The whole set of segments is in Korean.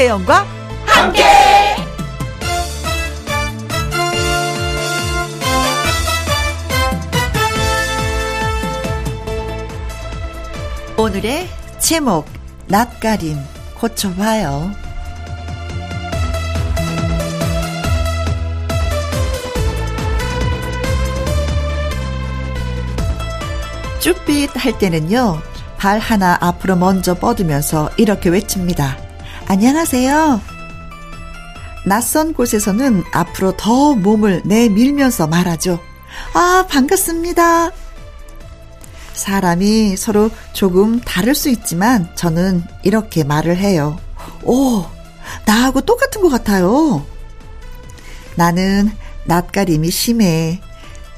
김혜영과 함께. 오늘의 제목 낯가림 고쳐봐요. 쭈삣 할 때는요, 발 하나 앞으로 먼저 뻗으면서 이렇게 외칩니다. 안녕하세요. 낯선 곳에서는 앞으로 더 몸을 내밀면서 말하죠. 아, 반갑습니다. 사람이 서로 조금 다를 수 있지만 저는 이렇게 말을 해요. 오, 나하고 똑같은 것 같아요. 나는 낯가림이 심해.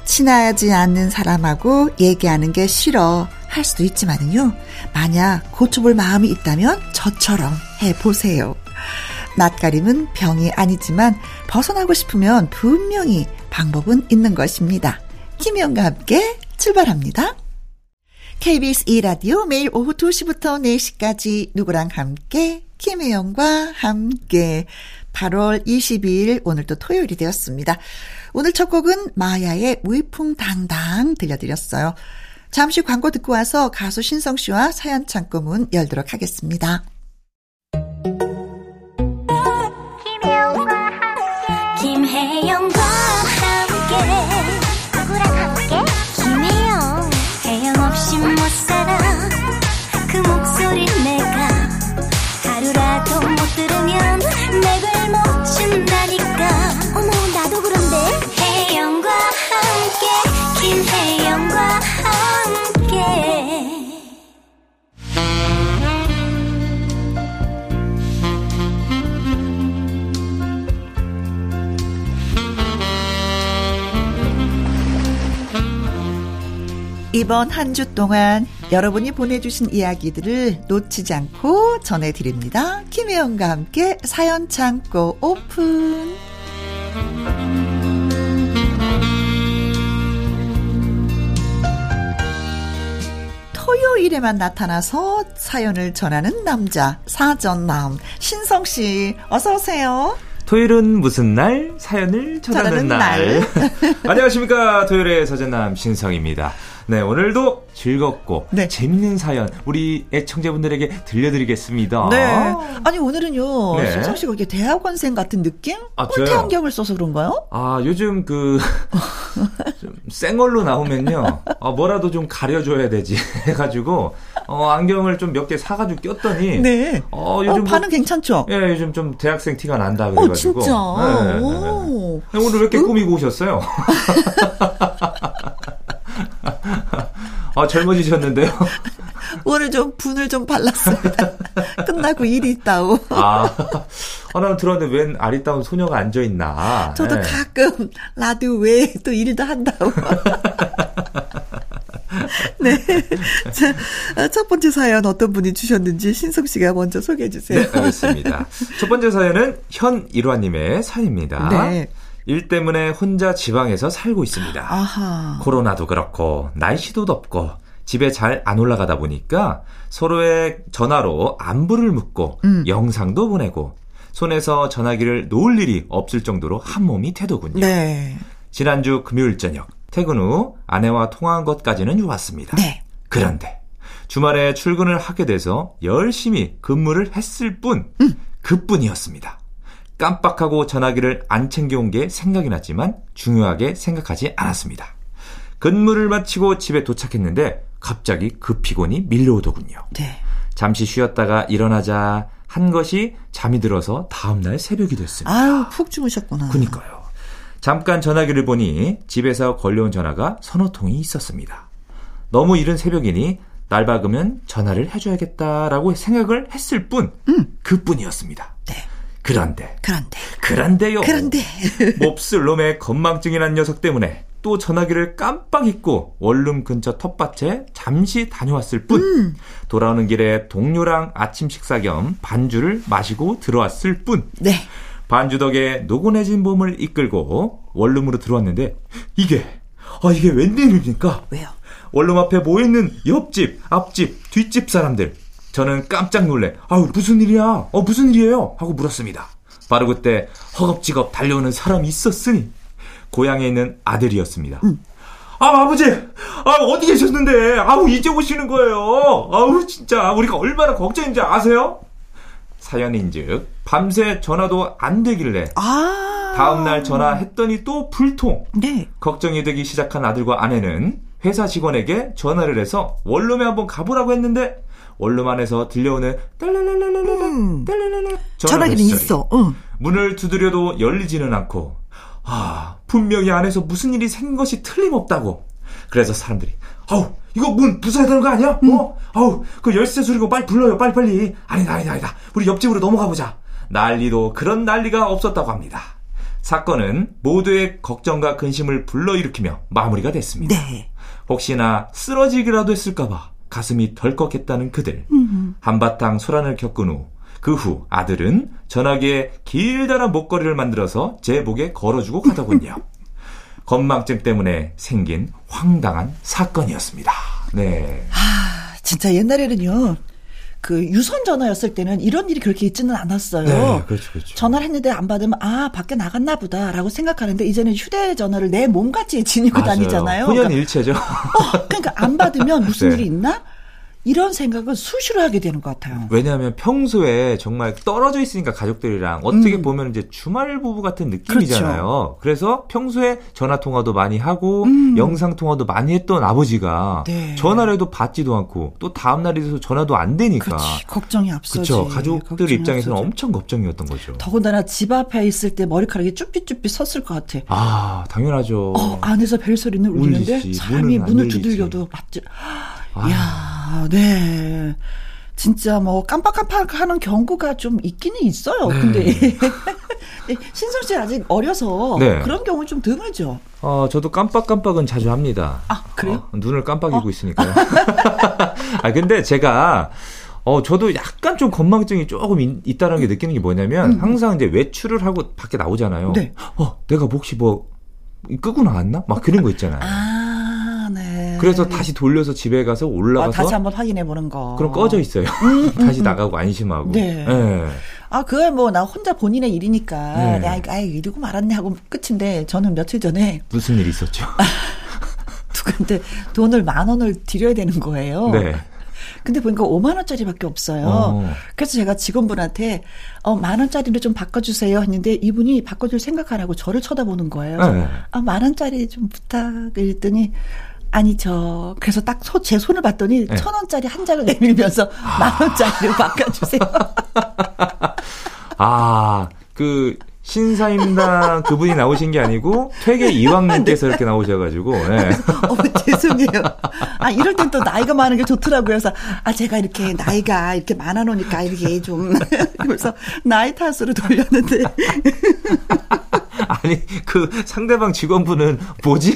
친하지 않는 사람하고 얘기하는 게 싫어 할 수도 있지만요. 만약 고쳐볼 마음이 있다면 저처럼 해보세요. 낯가림은 병이 아니지만 벗어나고 싶으면 분명히 방법은 있는 것입니다. 김영과 함께 출발합니다. KBS 2라디오 매일 오후 2시부터 4시까지 누구랑 함께 김혜영과 함께 8월 22일 오늘도 토요일이 되었습니다. 오늘 첫 곡은 마야의 위풍당당 들려드렸어요. 잠시 광고 듣고 와서 가수 신성 씨와 사연 창고문 열도록 하겠습니다. 이번 한 주 동안 여러분이 보내주신 이야기들을 놓치지 않고 전해드립니다. 김혜영과 함께 사연 창고 오픈. 토요일에만 나타나서 사연을 전하는 남자 사전남 신성 씨 어서 오세요. 토요일은 무슨 날? 사연을 전하는 날. 날. 안녕하십니까. 토요일의 서전남 신성입니다. 네, 오늘도 즐겁고 네. 재밌는 사연 우리 애청자분들에게 들려드리겠습니다. 네. 아니 오늘은요 네. 신성 씨가 이게 대학원생 같은 느낌? 아, 꼴대 안경을 써서 그런가요? 아 요즘 그 생얼로 나오면요 어, 뭐라도 좀 가려줘야 되지 해가지고 어, 안경을 좀 몇 개 사가지고 꼈더니 네. 어, 요즘 어, 반응 뭐, 괜찮죠? 예, 요즘 좀 대학생 티가 난다 그래가지고. 어, 진짜. 네, 네, 네. 오늘 왜 이렇게 응? 꾸미고 오셨어요? 아, 젊어지셨는데요? 오늘 좀 분을 좀 발랐습니다. 끝나고 일이 있다고. 아, 아, 나는 들었는데 웬 아리따운 소녀가 앉아있나. 저도 네. 가끔 라디오 외에 또 일도 한다고. 네. 자, 아, 첫 번째 사연 어떤 분이 주셨는지 신성 씨가 먼저 소개해 주세요. 네, 알겠습니다. 첫 번째 사연은 현일화님의 사연입니다. 네. 일 때문에 혼자 지방에서 살고 있습니다. 아하. 코로나도 그렇고 날씨도 덥고 집에 잘 안 올라가다 보니까 서로의 전화로 안부를 묻고 음. 영상도 보내고 손에서 전화기를 놓을 일이 없을 정도로 한 몸이 태도군요. 네. 지난주 금요일 저녁 퇴근 후 아내와 통화한 것까지는 좋았습니다. 네. 그런데 주말에 출근을 하게 돼서 열심히 근무를 했을 뿐 음. 그뿐이었습니다. 깜빡하고 전화기를 안 챙겨온 게 생각이 났지만 중요하게 생각하지 않았습니다. 근무를 마치고 집에 도착했는데 갑자기 그 피곤이 밀려오더군요. 네. 잠시 쉬었다가 일어나자 한 것이 잠이 들어서 다음날 새벽이 됐습니다. 아유, 푹 주무셨구나. 그니까요. 잠깐 전화기를 보니 집에서 걸려온 전화가 서너 통이 있었습니다. 너무 이른 새벽이니 날 박으면 전화를 해줘야겠다라고 생각을 했을 뿐, 음. 그 뿐이었습니다. 네. 그런데. 그런데. 그런데요. 그런데. 몹쓸 놈의 건망증이 난 녀석 때문에 또 전화기를 깜빡 잊고 원룸 근처 텃밭에 잠시 다녀왔을 뿐 음. 돌아오는 길에 동료랑 아침 식사 겸 반주를 마시고 들어왔을 뿐 네. 반주 덕에 노곤해진 몸을 이끌고 원룸으로 들어왔는데 이게 아 이게 웬일입니까? 왜요? 원룸 앞에 모여있는 옆집, 앞집, 뒷집 사람들 저는 깜짝 놀래. 아유, 무슨 일이야? 어, 무슨 일이에요? 하고 물었습니다. 바로 그때 허겁지겁 달려오는 사람이 있었으니 고향에 있는 아들이었습니다. 음. 아, 아버지! 아, 어디 계셨는데? 아우, 이제 오시는 거예요. 아우, 진짜, 우리가 얼마나 걱정인지 아세요? 사연인 즉, 밤새 전화도 안 되길래. 아. 다음날 전화했더니 또 불통. 네. 걱정이 되기 시작한 아들과 아내는 회사 직원에게 전화를 해서 원룸에 한번 가보라고 했는데, 원룸 안에서 들려오는 딸랄랄랄랄랄 음. 딸랄랄랄 전화기는 있어. 응. 문을 두드려도 열리지는 않고 아 분명히 안에서 무슨 일이 생긴 것이 틀림없다고. 그래서 사람들이 아우 이거 문 부숴야 되는 거 아니야? 음. 어? 아우 그 열쇠 소리고 빨리 불러요 빨리 빨리. 아니다 아니다 아니다. 우리 옆집으로 넘어가 보자. 난리도 그런 난리가 없었다고 합니다. 사건은 모두의 걱정과 근심을 불러일으키며 마무리가 됐습니다. 네. 혹시나 쓰러지기라도 했을까봐 가슴이 덜컥했다는 그들. 음흠. 한바탕 소란을 겪은 후, 그 후 아들은 전화기에 길다란 목걸이를 만들어서 제 목에 걸어주고 가더군요. 건망증 때문에 생긴 황당한 사건이었습니다. 네. 아, 진짜 옛날에는요. 그 유선 전화였을 때는 이런 일이 그렇게 있지는 않았어요. 네, 그렇죠, 그렇죠. 전화를 했는데 안 받으면 아 밖에 나갔나 보다라고 생각하는데 이제는 휴대전화를 내 몸같이 지니고 맞아요. 다니잖아요. 혼연일체죠. 그러니까, 어, 그러니까 안 받으면 무슨 네. 일이 있나? 이런 생각은 수시로 하게 되는 것 같아요. 왜냐하면 평소에 정말 떨어져 있으니까 가족들이랑 어떻게 음. 보면 이제 주말 부부 같은 느낌이잖아요. 그렇죠. 그래서 평소에 전화 통화도 많이 하고 음. 영상 통화도 많이 했던 아버지가 네. 전화를 해도 받지도 않고 또 다음 날이 돼서 전화도 안 되니까 그치. 걱정이 앞서지. 그렇죠. 가족들 입장에서는 앞서지. 엄청 걱정이었던 거죠. 더군다나 집 앞에 있을 때 머리카락이 쭈삣쭈삣 섰을 것 같아. 아 당연하죠. 어, 안에서 벨소리는 울리는데. 사람이 문을, 문을 두들겨도 맞지. 아. 야, 네. 진짜 뭐 깜빡깜빡 하는 경우가 좀 있기는 있어요. 네. 근데 신성 씨 아직 어려서 네. 그런 경우는 좀 드물죠. 어, 저도 깜빡깜빡은 자주 합니다. 아, 그래요? 어, 눈을 깜빡이고 어? 있으니까요. 아, 근데 제가 어, 저도 약간 좀 건망증이 조금 있, 다는 게 느끼는 게 뭐냐면, 음. 항상 이제 외출을 하고 밖에 나오잖아요. 네. 어, 내가 혹시 뭐, 끄고 나왔나? 막 그런 거 있잖아요. 아. 그래서 다시 돌려서 집에 가서 올라가서 아, 다시 한번 확인해 보는 거. 그럼 꺼져 있어요. 음, 음, 다시 음. 나가고 안심하고. 네. 네. 아, 그게 뭐나 혼자 본인의 일이니까 네. 야, 아이 이러고 말았네 하고 끝인데 저는 며칠 전에 무슨 일이 있었죠? 누구한테 돈을 만 원을 드려야 되는 거예요. 네. 근데 보니까 5만 원짜리밖에 없어요. 어. 그래서 제가 직원분한테 어, 만 원짜리로 좀 바꿔주세요 했는데 이분이 바꿔줄 생각 안 하고 저를 쳐다보는 거예요. 네. 아, 만 원짜리 좀 부탁을 했더니 아니 저 그래서 딱 제 손을 봤더니 네. 천 원짜리 한 장을 내밀면서 아. 만 원짜리로 바꿔주세요. 아그 신사임당 그분이 나오신 게 아니고 퇴계 이왕님께서 네. 이렇게 나오셔가지고. 네. 어 죄송해요. 아 이럴 땐 또 나이가 많은 게 좋더라고요. 그래서 아 제가 이렇게 나이가 이렇게 많아 놓으니까 이렇게 좀 그래서 나이 탓으로 돌렸는데. 아니 그 상대방 직원분은 뭐지?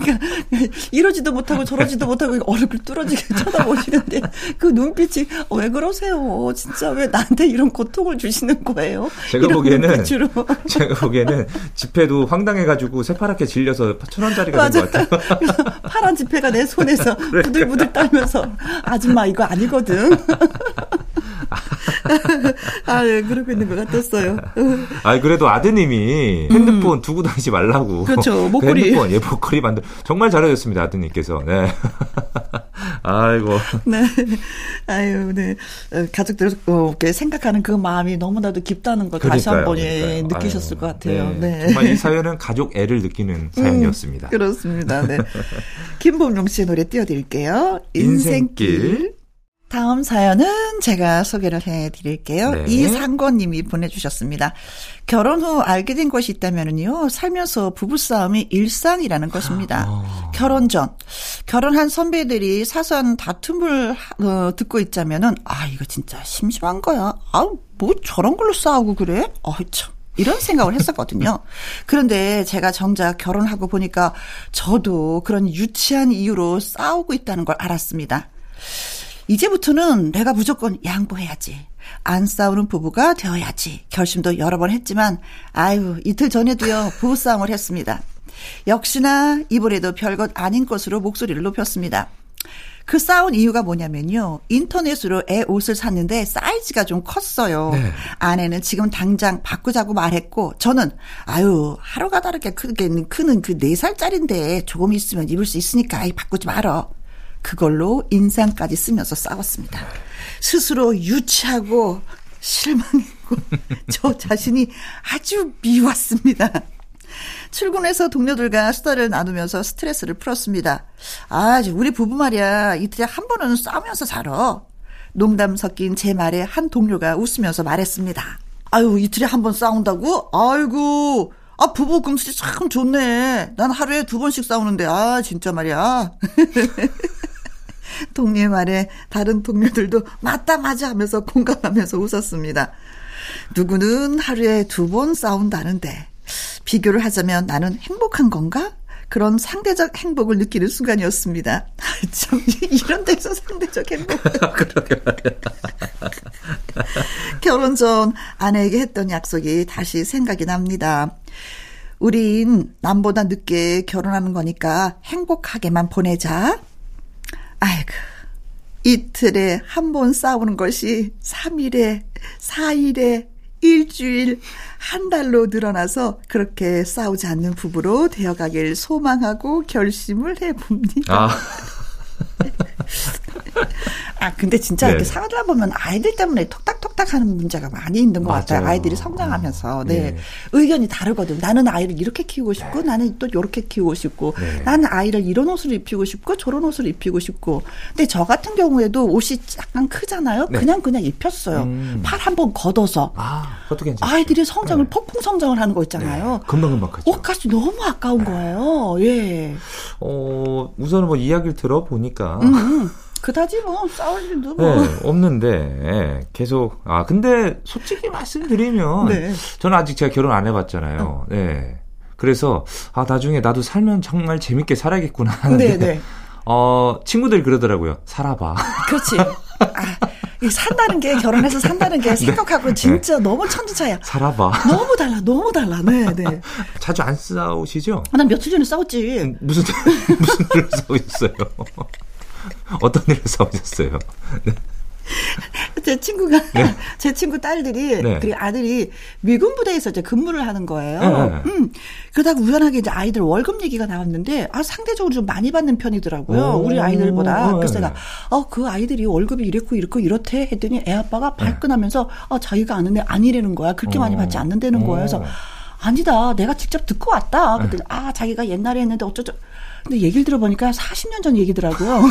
그러니까 이러지도 못하고 저러지도 못하고 얼굴 뚫어지게 쳐다보시는데 그 눈빛이 어, 왜 그러세요? 진짜 왜 나한테 이런 고통을 주시는 거예요? 제가 보기에는. 제가 보기에는 지폐도 황당해가지고 새파랗게 질려서 천 원짜리가 된 것 같아요. 파란 지폐가 내 손에서 부들부들 떨면서 아줌마 이거 아니거든. 아, 예, 그러고 있는 것 같았어요. 아, 그래도 아드님이 핸드폰 음. 두고 다니지 말라고. 그렇죠. 목걸이. 그 핸드폰, 예, 목걸이 만들. 정말 잘해줬습니다, 아드님께서. 네. 아이고. 네. 아유, 네. 어, 가족들 어, 생각하는 그 마음이 너무나도 깊다는 걸 그러니까요, 다시 한번 예, 느끼셨을 아유, 것 같아요. 네. 네. 정말 이 사연은 가족 애를 느끼는 사연이었습니다. 음, 그렇습니다. 네. 김범용 씨의 노래 띄워드릴게요. 인생길. 인생길. 다음 사연은 제가 소개를 해 드릴게요. 네. 이상권 님이 보내주셨습니다. 결혼 후 알게 된 것이 있다면요. 살면서 부부싸움이 일상이라는 것입니다. 어. 결혼 전, 결혼한 선배들이 사소한 다툼을 어, 듣고 있자면은, 아, 이거 진짜 심심한 거야. 아, 뭐 저런 걸로 싸우고 그래? 아, 참. 이런 생각을 했었거든요. 그런데 제가 정작 결혼하고 보니까 저도 그런 유치한 이유로 싸우고 있다는 걸 알았습니다. 이제부터는 내가 무조건 양보해야지. 안 싸우는 부부가 되어야지. 결심도 여러 번 했지만, 아유, 이틀 전에도요, 부부싸움을 했습니다. 역시나 이번에도 별것 아닌 것으로 목소리를 높였습니다. 그 싸운 이유가 뭐냐면요. 인터넷으로 애 옷을 샀는데 사이즈가 좀 컸어요. 네. 아내는 지금 당장 바꾸자고 말했고 저는 아유 하루가 다르게 크게 크는 그 4살짜리인데 조금 있으면 입을 수 있으니까 아이 바꾸지 말어. 그걸로 인상까지 쓰면서 싸웠습니다. 스스로 유치하고 실망했고 저 자신이 아주 미웠습니다. 출근해서 동료들과 수다를 나누면서 스트레스를 풀었습니다. 아, 우리 부부 말이야. 이틀에 한 번은 싸우면서 살아. 농담 섞인 제 말에 한 동료가 웃으면서 말했습니다. 아유, 이틀에 한 번 싸운다고? 아이고, 아, 부부 금슬이 참 좋네. 난 하루에 두 번씩 싸우는데, 아, 진짜 말이야. 동료의 말에 다른 동료들도 맞다, 맞아 하면서 공감하면서 웃었습니다. 누구는 하루에 두 번 싸운다는데, 비교를 하자면 나는 행복한 건가? 그런 상대적 행복을 느끼는 순간이었습니다. 참, 이런 데서 상대적 행복. 그러게 결혼 전 아내에게 했던 약속이 다시 생각이 납니다. 우린 남보다 늦게 결혼하는 거니까 행복하게만 보내자. 아이고, 이틀에 한 번 싸우는 것이 3일에, 4일에, 일주일, 한 달로 늘어나서 그렇게 싸우지 않는 부부로 되어가길 소망하고 결심을 해봅니다. 아. 아, 근데 진짜 네. 이렇게 사다 보면 아이들 때문에 톡닥톡닥 하는 문제가 많이 있는 것 맞아요. 같아요. 아이들이 성장하면서. 네. 네. 의견이 다르거든. 나는 아이를 이렇게 키우고 싶고, 네. 나는 또 이렇게 키우고 싶고, 네. 나는 아이를 이런 옷을 입히고 싶고, 저런 옷을 입히고 싶고. 근데 저 같은 경우에도 옷이 약간 크잖아요. 네. 그냥 그냥 입혔어요. 음. 팔한 번 걷어서. 아, 그것도 괜찮죠. 아이들이 성장을, 네. 폭풍 성장을 하는 거 있잖아요. 금방금방 크죠. 옷값이 너무 아까운 거예요. 예. 어, 우선은 뭐 이야기를 들어보니까. 음. 음. 그다지 뭐 싸울 일도 뭐 네, 없는데 예, 계속 아 근데 솔직히 말씀드리면 네. 저는 아직 제가 결혼 안 해봤잖아요. 어. 네. 그래서 아 나중에 나도 살면 정말 재밌게 살아야겠구나 하는데 네, 네. 어 친구들이 그러더라고요. 살아봐. 그렇지. 아, 산다는 게 결혼해서 산다는 게 네. 생각하고 네. 진짜 네. 너무 천지차야. 살아봐. 너무 달라, 너무 달라. 네, 네. 자주 안 싸우시죠? 아, 난 며칠 전에 싸웠지. 음, 무슨 무슨 일로 싸우셨어요? 어떤 일을 싸우셨어요? 네. 제 친구가 네. 제 친구 딸들이 네. 그리고 아들이 미군 부대에서 이제 근무를 하는 거예요. 네. 음. 그러다가 우연하게 이제 아이들 월급 얘기가 나왔는데 아 상대적으로 좀 많이 받는 편이더라고요. 오. 우리 아이들보다. 그래서 내가 어그 아이들이 월급이 이랬고 이렇고 이렇대 했더니 애 아빠가 네. 발끈하면서 아 자기가 아는데 아니라는 거야. 그렇게 많이 받지 않는다는 거예요. 그래서 아니다. 내가 직접 듣고 왔다. 그랬더니 네. 아 자기가 옛날에 했는데 어쩌죠. 근데 얘기를 들어보니까 40년 전 얘기더라고요.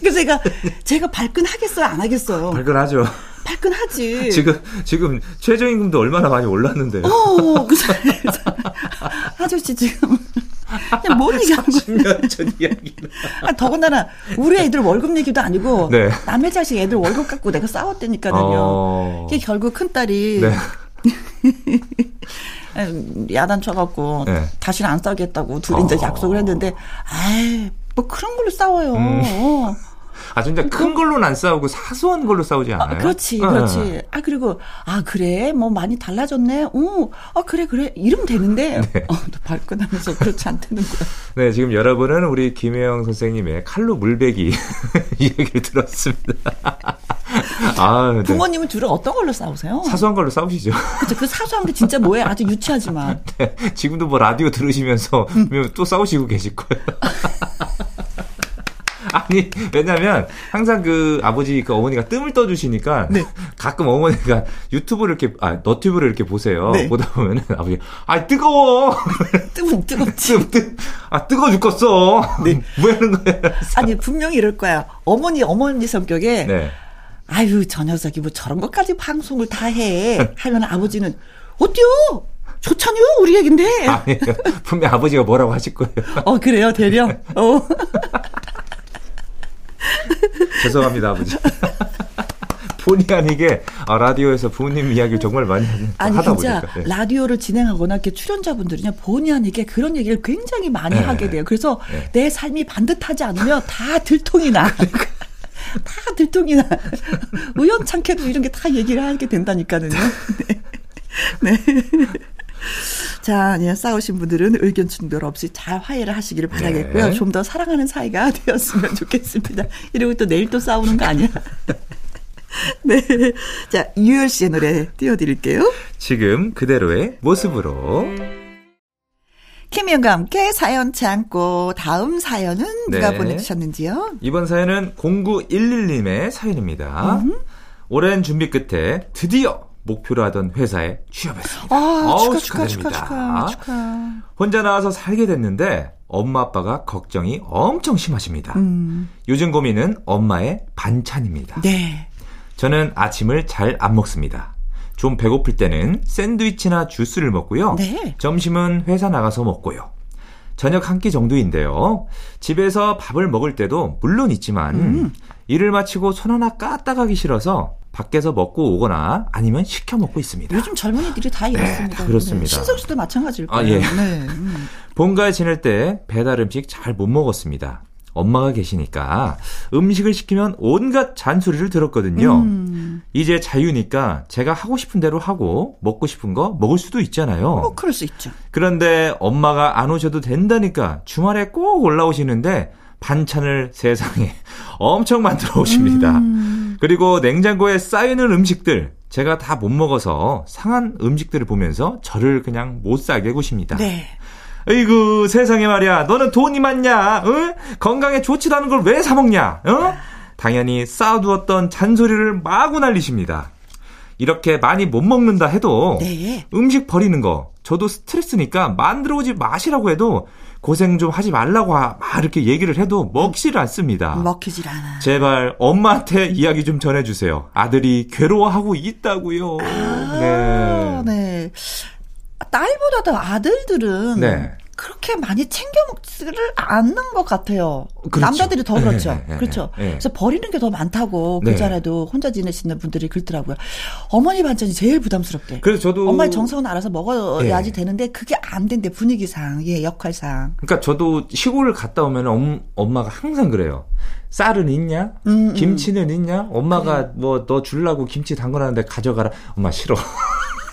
그래서 제가 제가 발끈하겠어요, 안 하겠어요? 발끈하죠. 발끈하지. 지금 지금 최저임금도 얼마나 많이 올랐는데. 어, 그래서 아저씨 지금 그냥 뭔 얘기하는 거야? 10년 전 이야기. 아, 더군다나 우리 애들 월급 얘기도 아니고 네. 남의 자식 애들 월급 갖고 내가 싸웠다니까요. 어... 결국 큰 딸이 네. 야단 쳐갖고 네. 다시는 안 싸우겠다고 둘이 어. 이제 약속을 했는데, 아이, 뭐 그런 걸로 싸워요. 음. 어. 아, 진짜 큰 걸로는 안 싸우고 사소한 걸로 싸우지 않아요? 아, 그렇지, 그렇지. 네. 아, 그리고, 아, 그래, 뭐 많이 달라졌네. 어, 아, 그래, 그래. 이러면 되는데, 네. 어, 또 발끈하면서 그렇지 않다는 거야. 네, 지금 여러분은 우리 김혜영 선생님의 칼로 물베기 이야기를 들었습니다. 아, 네. 부모님은 주로 어떤 걸로 싸우세요? 사소한 걸로 싸우시죠. 그렇죠. 그 사소한 게 진짜 뭐예요? 아주 유치하지만. 네, 지금도 뭐 라디오 들으시면서 음. 또 싸우시고 계실 거예요. 아니 왜냐면 항상 그 아버지 그 어머니가 뜸을 떠주시니까 네. 가끔 어머니가 유튜브를 이렇게 아 너튜브를 이렇게 보세요. 네. 보다 보면은 아버지 아 뜨거워. 뜸은 뜨겁지. 뜸, 뜸. 아 뜨거 죽겠어. 네. 뭐 하는 거야? 아니 분명히 이럴 거야. 어머니 어머니 성격에. 네. 아유 저 녀석이 뭐 저런 것까지 방송을 다 해. 하면 아버지는 어때요? 좋잖요 우리 얘긴데. 아니 분명 아버지가 뭐라고 하실 거예요. 어 그래요 대려. 어. 죄송합니다, 아버지. 본의 아니게 아, 라디오에서 부모님 이야기를 정말 많이 아니, 하다 진짜 보니까 네. 라디오를 진행하거나 이렇게 출연자분들이 본의 아니게 그런 얘기를 굉장히 많이 네. 하게 돼요. 그래서 네. 내 삶이 반듯하지 않으면 다 들통이 나. 그러니까. 다 들통이 나. 우연찮게도 이런 게 다 얘기를 하게 된다니까요. 네. 네. 자, 예, 싸우신 분들은 의견 충돌 없이 잘 화해를 하시기를 바라겠고요. 네. 좀더 사랑하는 사이가 되었으면 좋겠습니다. 이러고 또 내일 또 싸우는 거 아니야? 네. 자, 유열 씨의 노래 띄워드릴게요. 지금 그대로의 모습으로. 김희영과 함께 사연 참고 다음 사연은 누가 네. 보내주셨는지요? 이번 사연은 0911님의 사연입니다. 음. 오랜 준비 끝에 드디어 목표로 하던 회사에 취업했습니다. 아, 축하, 축하, 축하, 축하, 축하. 혼자 나와서 살게 됐는데 엄마 아빠가 걱정이 엄청 심하십니다. 음. 요즘 고민은 엄마의 반찬입니다. 네. 저는 아침을 잘 안 먹습니다. 좀 배고플 때는 샌드위치나 주스를 먹고요. 네. 점심은 회사 나가서 먹고요. 저녁 한 끼 정도인데요. 집에서 밥을 먹을 때도 물론 있지만 음. 일을 마치고 손 하나 까딱 하기 싫어서 밖에서 먹고 오거나 아니면 시켜 먹고 있습니다. 요즘 젊은이들이 다 네, 이렇습니다. 네, 그렇습니다. 신성 씨도 마찬가지일 아, 거예요. 아, 예. 네. 음. 본가에 지낼 때 배달 음식 잘 못 먹었습니다. 엄마가 계시니까 음식을 시키면 온갖 잔소리를 들었거든요. 음. 이제 자유니까 제가 하고 싶은 대로 하고 먹고 싶은 거 먹을 수도 있잖아요. 뭐 그럴 수 있죠. 그런데 엄마가 안 오셔도 된다니까 주말에 꼭 올라오시는데 반찬을 세상에 엄청 만들어 오십니다. 음. 그리고 냉장고에 쌓이는 음식들 제가 다 못 먹어서 상한 음식들을 보면서 저를 그냥 못 살게 구십니다. 네. 에이구 세상에 말이야 너는 돈이 많냐 어? 건강에 좋지도 않은 걸 왜 사먹냐 어? 당연히 쌓아두었던 잔소리를 마구 날리십니다 이렇게 많이 못 먹는다 해도 네. 음식 버리는 거 저도 스트레스니까 만들어 오지 마시라고 해도 고생 좀 하지 말라고 막 이렇게 얘기를 해도 먹지를 않습니다. 먹히질 않아. 제발 엄마한테 이야기 좀 전해주세요. 아들이 괴로워하고 있다고요. 아, 네. 네. 딸보다도 아들들은 네. 그렇게 많이 챙겨 먹지를 않는 것 같아요. 그렇죠. 남자들이 더 그렇죠. 네, 네, 그렇죠. 네, 그래서 버리는 게 더 많다고 그 전에도 혼자 지내시는 분들이 그렇더라고요. 어머니 반찬이 제일 부담스럽대. 그래서 저도 엄마의 정성은 알아서 먹어야지 되는데 그게 안 된대 분위기상, 예, 역할상. 그러니까 저도 시골을 갔다 오면 엄, 엄마가 항상 그래요. 쌀은 있냐? 음, 음. 김치는 있냐? 엄마가 그래. 뭐너 줄라고 김치 담궈놨는데 가져가라. 엄마 싫어.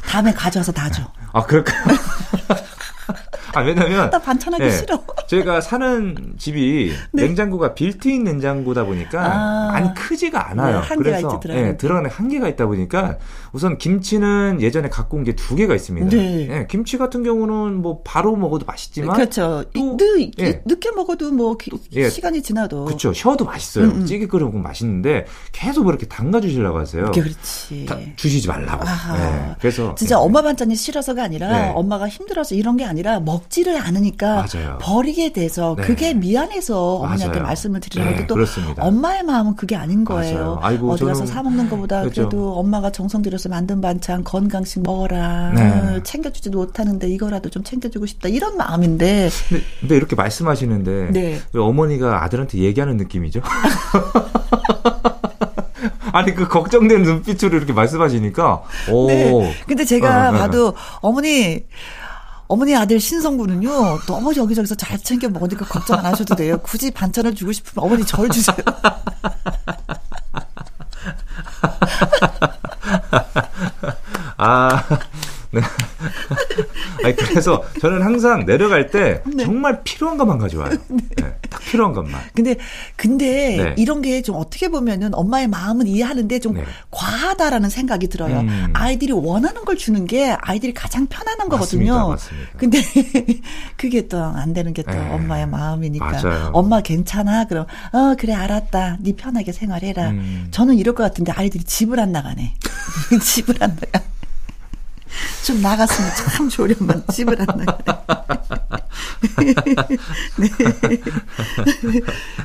다음에 가져와서 다 줘. 아, 그럴까요? 아, 왜냐면. 나 반찬하기 네, 싫어. 제가 사는 집이 네. 냉장고가 빌트인 냉장고다 보니까 아. 많이 크지가 않아요. 네, 그래서 네, 들어가는 한계가 있다 보니까 우선 김치는 예전에 갖고 온 게 두 개가 있습니다. 네. 네. 김치 같은 경우는 뭐 바로 먹어도 맛있지만. 그렇죠. 또, 늦, 예. 늦게 먹어도 뭐 기, 예. 시간이 지나도. 그렇죠. 쉬어도 맛있어요. 음, 음. 찌개 끓여 먹으면 맛있는데 계속 그렇게 담가 주시려고 하세요. 그렇지. 주시지 말라고. 네. 그래서. 진짜 예. 엄마 반찬이 싫어서가 아니라 엄마가 힘들어서 이런 게 아니라 먹 먹지를 않으니까 맞아요. 버리게 돼서 네. 그게 미안해서 어머니한테 맞아요. 말씀을 드리는 네, 것도 또 그렇습니다. 엄마의 마음은 그게 아닌 거예요. 아이고, 어디 가서 사 먹는 것보다 그렇죠. 그래도 엄마가 정성 들여서 만든 반찬 건강식 먹어라 네. 챙겨주지도 못하는데 이거라도 좀 챙겨주고 싶다 이런 마음인데 근데, 근데 이렇게 말씀하시는데 네. 왜 어머니가 아들한테 얘기하는 느낌이죠? 아니 그 걱정된 눈빛으로 이렇게 말씀하시니까 오. 네. 근데 제가 어, 어, 어. 봐도 어머니 어머니 아들 신성구는요 너무 여기저기서 잘 챙겨 먹으니까 걱정 안 하셔도 돼요. 굳이 반찬을 주고 싶으면 어머니 절 주세요. 아, 네. 아니, 그래서 저는 항상 내려갈 때 네. 정말 필요한 것만 가져와요. 네. 네. 딱 필요한 것만. 근데, 근데 네. 이런 게 좀 어떻게 보면은 엄마의 마음은 이해하는데 좀 네. 과하다라는 생각이 들어요. 음. 아이들이 원하는 걸 주는 게 아이들이 가장 편안한 거거든요. 맞습니다. 근데 그게 또 안 되는 게또 네. 엄마의 마음이니까. 맞아요. 엄마 괜찮아? 그럼, 어, 그래, 알았다. 네 편하게 생활해라. 음. 저는 이럴 것 같은데 아이들이 집을 안 나가네. 집을 안 나가. 좀 나갔으면 참 좋으련만 집을 안 나가네. 네.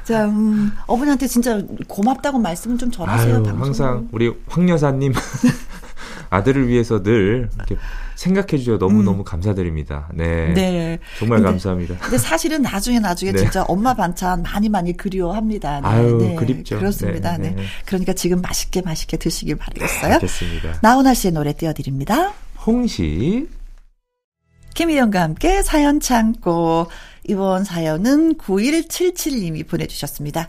자, 음, 어머니한테 진짜 고맙다고 말씀 좀 전하세요. 아유, 항상 우리 황 여사님 아들을 위해서 늘 이렇게 생각해 주셔서 너무 너무 음. 감사드립니다. 네. 네. 정말 근데, 감사합니다. 근데 사실은 나중에 나중에 네. 진짜 엄마 반찬 많이 많이 그리워합니다. 네. 아유, 네. 그립죠. 그렇습니다. 네, 네. 네. 그러니까 지금 맛있게 맛있게 드시길 바라겠어요. 알겠습니다. 나훈아 씨의 노래 띄워드립니다. 홍시. 김희영과 함께 사연 창고. 이번 사연은 9177님이 보내주셨습니다.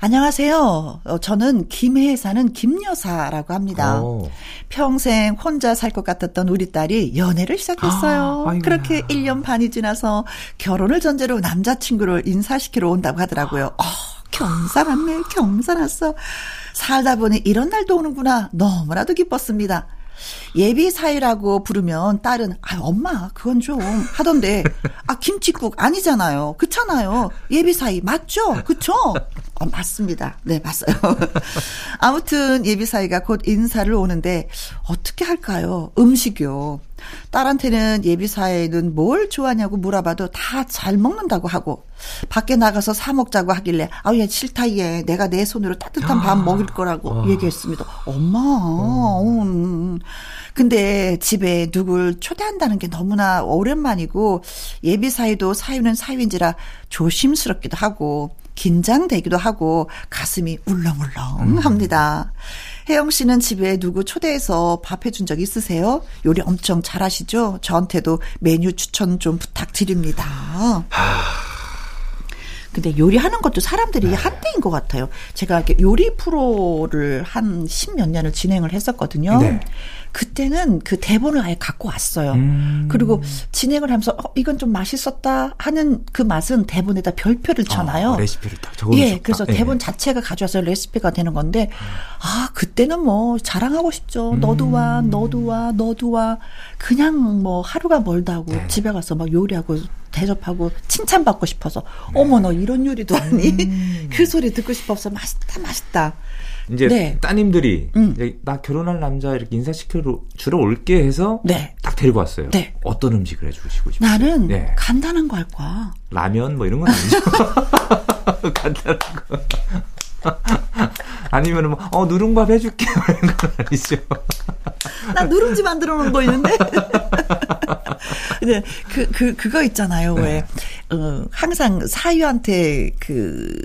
안녕하세요. 어, 저는 김해에 사는 김여사라고 합니다. 오. 평생 혼자 살 것 같았던 우리 딸이 연애를 시작했어요. 아, 그렇게 1년 반이 지나서 결혼을 전제로 남자친구를 인사시키러 온다고 하더라고요. 어, 경사났네, 경사났어. 살다 보니 이런 날도 오는구나. 너무나도 기뻤습니다. 예비 사이라고 부르면 딸은 아 엄마 그건 좀 하던데 아 김치국 아니잖아요. 그렇잖아요. 예비 사이 맞죠? 그쵸? 어, 맞습니다. 네, 맞어요. 아무튼 예비 사이가 곧 인사를 오는데 어떻게 할까요? 음식이요. 딸한테는 예비 사이는 뭘 좋아하냐고 물어봐도 다 잘 먹는다고 하고 밖에 나가서 사 먹자고 하길래 아얘 싫다 얘 내가 내 손으로 따뜻한 밥 먹을 거라고 와. 얘기했습니다. 엄마. 음. 음. 근데 집에 누굴 초대한다는 게 너무나 오랜만이고 예비 사이도 사유는 사유인지라 조심스럽기도 하고 긴장되기도 하고 가슴이 울렁울렁 합니다. 혜영 씨는 집에 누구 초대해서 밥 해준 적 있으세요? 요리 엄청 잘하시죠? 저한테도 메뉴 추천 좀 부탁드립니다. 근데 요리하는 것도 사람들이 네. 한때인 것 같아요. 제가 요리 프로를 한 십 몇 년을 진행을 했었거든요. 네. 그때는 그 대본을 아예 갖고 왔어요. 음. 그리고 진행을 하면서 어, 이건 좀 맛있었다 하는 그 맛은 대본에다 별표를 아, 쳐놔요. 어, 레시피를 딱 적어주셨다. 예, 그래서 네. 대본 자체가 가져와서 레시피가 되는 건데 아 그때는 뭐 자랑하고 싶죠. 음. 너도 와, 너도 와, 너도 와. 그냥 뭐 하루가 멀다고 네. 집에 가서 막 요리하고 대접하고 칭찬받고 싶어서 네. 어머 너 이런 요리도 하니 음. 그 소리 듣고 싶어서 맛있다 맛있다 이제 네. 따님들이 음. 나 결혼할 남자 이렇게 인사시켜 주러 올게 해서 네. 딱 데리고 왔어요. 네. 어떤 음식을 해주시고 싶어요? 나는 네. 간단한 거 할 거야. 라면 뭐 이런 건 아니죠. 간단한 거. 아니면은 뭐, 어, 누룽밥 해줄게. 이런 건 아니죠. 나 누룽지 만들어 놓은 거 있는데. 네, 그, 그, 그거 있잖아요. 네. 왜, 어, 항상 사유한테 그,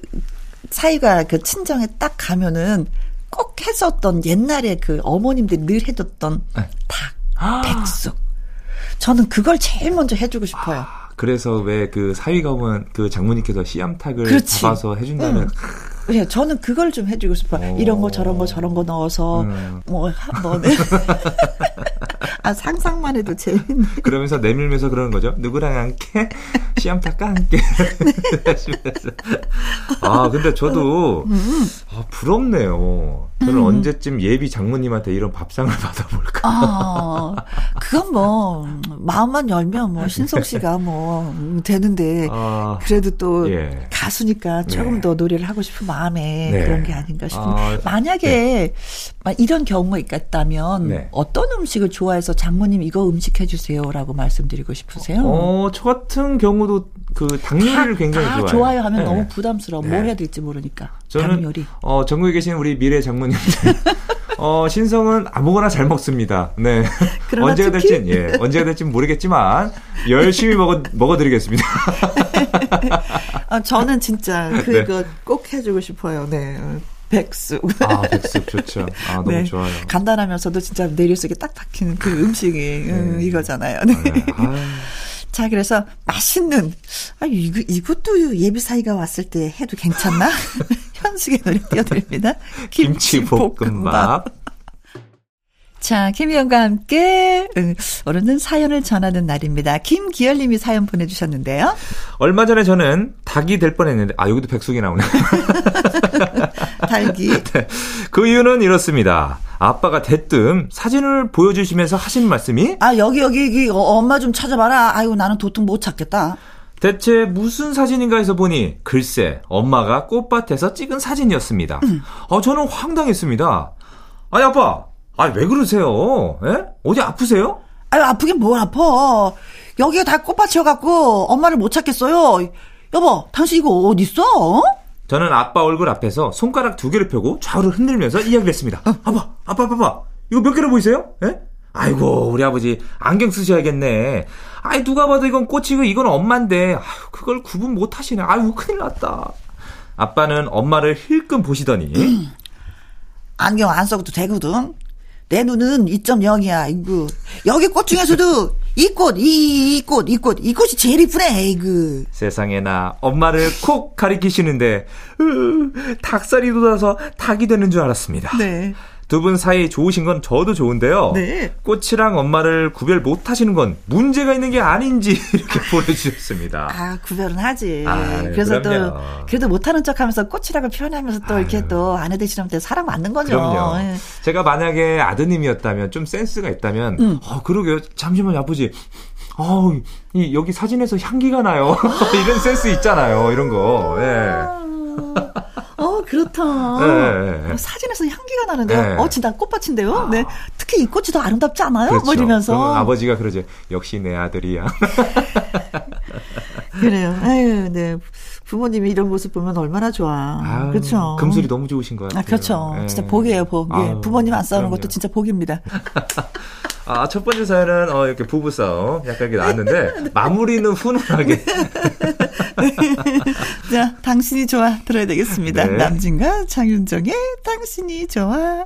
사이가 그 친정에 딱 가면은 꼭 했었던 옛날에 그 어머님들이 늘 해줬던 네. 닭, 아. 백숙. 저는 그걸 제일 먼저 해주고 싶어요. 아, 그래서 왜 그 사위가 오면 그 장모님께서 씨암탉을 그렇지. 잡아서 해준다는. 응. 예, 저는 그걸 좀 해주고 싶어요. 오. 이런 거 저런 거 저런 거 넣어서 음. 뭐 한번 아 상상만 해도 재밌네. 그러면서 내밀면서 그러는 거죠. 누구랑 함께 시암탉과 함께 하시면서. 아 근데 저도 음. 아, 부럽네요. 저는 음. 언제쯤 예비 장모님한테 이런 밥상을 받아볼까? 아, 그건 뭐 마음만 열면 뭐 신석 씨가 뭐 되는데 아, 그래도 또 예. 가수니까 조금 네. 더 노래를 하고 싶은 마음에 네. 그런 게 아닌가 싶은데 아, 만약에 네. 이런 경우가 있다면 네. 어떤 음식을 좋아해서 장모님 이거 음식 해주세요라고 말씀드리고 싶으세요? 어, 저 같은 경우도 그 닭 요리를 굉장히 다 좋아해요. 좋아요 하면 네. 너무 부담스러워. 뭘 해야 될지 모르니까. 저는 닭 요리. 어, 전국에 계신 우리 미래 장모님 어, 신성은 아무거나 잘 먹습니다. 네. 언제가 될진, 예, 언제가 될진 모르겠지만, 열심히 먹어, 먹어드리겠습니다. 아, 저는 진짜 그거 네. 꼭 해주고 싶어요. 네. 백숙. 아, 백숙 좋죠. 아, 너무 네. 좋아요. 간단하면서도 진짜 내릴 속에 딱 박히는 그 음식이 네. 음, 이거잖아요. 네. 네. 아. 자, 그래서 맛있는, 아, 이거, 이것도 예비 사이가 왔을 때 해도 괜찮나? 현숙의 노래 띄워드립니다. 김치볶음밥. 자, 김희영과 함께 응, 오늘은 사연을 전하는 날입니다. 김기열 님이 사연 보내주셨는데요. 얼마 전에 저는 닭이 될 뻔했는데 아 여기도 백숙이 나오네. 닭이. 네. 그 이유는 이렇습니다. 아빠가 대뜸 사진을 보여주시면서 하신 말씀이 아 여기 여기 여기 어, 엄마 좀 찾아봐라. 아이고 나는 도통 못 찾겠다. 대체 무슨 사진인가 해서 보니 글쎄 엄마가 꽃밭에서 찍은 사진이었습니다. 음. 어 저는 황당했습니다. 아니 아빠 아, 왜 그러세요? 예? 어디 아프세요? 아유, 아프긴 뭘 아파. 여기가 다 꽃밭이어갖고 엄마를 못 찾겠어요. 여보, 당신 이거 어디 있어? 저는 아빠 얼굴 앞에서 손가락 두 개를 펴고 좌우를 흔들면서 이야기를 했습니다. 어. 아빠, 아빠, 아빠, 이거 몇 개로 보이세요? 예? 아이고, 우리 아버지 안경 쓰셔야겠네. 아이, 누가 봐도 이건 꽃이고 이건 엄마인데, 아유, 그걸 구분 못 하시네. 아유, 큰일 났다. 아빠는 엄마를 힐끔 보시더니, 안경 안 써도 되거든. 내 눈은 2.0이야. 이거 여기 꽃 중에서도 이 꽃, 이, 이 꽃, 이 꽃, 이 꽃이 제일 이쁘네, 에이그. 세상에나, 엄마를 콕 가리키시는데, 으, 닭살이 돋아서 닭이 되는 줄 알았습니다. 네. 두 분 사이 좋으신 건 저도 좋은데요. 네. 꽃이랑 엄마를 구별 못 하시는 건 문제가 있는 게 아닌지 이렇게 보내주셨습니다. 아, 구별은 하지. 아, 그래서 그럼요. 또, 그래도 못하는 척 하면서 꽃이라고 표현하면서 또 아유. 이렇게 또 아내 되시면 사랑 맞는 거죠. 그럼요. 네. 제가 만약에 아드님이었다면 좀 센스가 있다면, 음. 어, 그러게요. 잠시만 아버지. 어, 이, 여기 사진에서 향기가 나요. 이런 센스 있잖아요. 이런 거. 예. 어, 그렇다. 네, 네. 사진에서 향기가 나는데요. 네. 어, 진짜 꽃밭인데요. 아. 네. 특히 이 꽃이 더 아름답지 않아요? 그렇죠. 뭐 이러면서. 아버지가 그러죠. 역시 내 아들이야. 그래요. 아유, 네. 부모님이 이런 모습 보면 얼마나 좋아. 아유, 그렇죠. 금슬이 너무 좋으신 것 같아요. 아, 그렇죠. 네. 진짜 복이에요, 복. 예. 부모님 안 싸우는 그럼요. 것도 진짜 복입니다. 아, 첫 번째 사연은, 어, 이렇게 부부 싸움 약간 이렇게 나왔는데, 마무리는 훈훈하게. 자, 당신이 좋아 들어야 되겠습니다. 네. 남진과 장윤정의 당신이 좋아.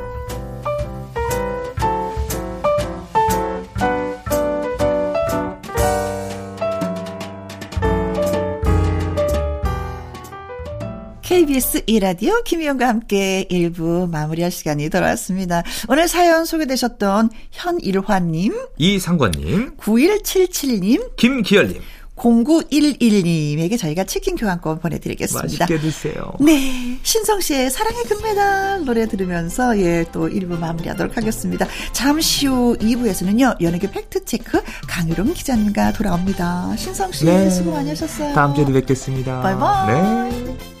KBS 이라디오 김혜영과 함께 1부 마무리할 시간이 돌아왔습니다. 오늘 사연 소개되셨던 현일화님, 이상권님, 9177님, 김기열님, 0911님에게 저희가 치킨 교환권 보내드리겠습니다. 맛있게 드세요. 네. 신성 씨의 사랑의 금메달 노래 들으면서 예, 또 1부 마무리하도록 하겠습니다. 잠시 후 2부에서는요, 연예계 팩트체크 강유롱 기자님과 돌아옵니다. 신성 씨 네. 수고 많이 하셨어요. 다음 주에도 뵙겠습니다. 바이바이. 네.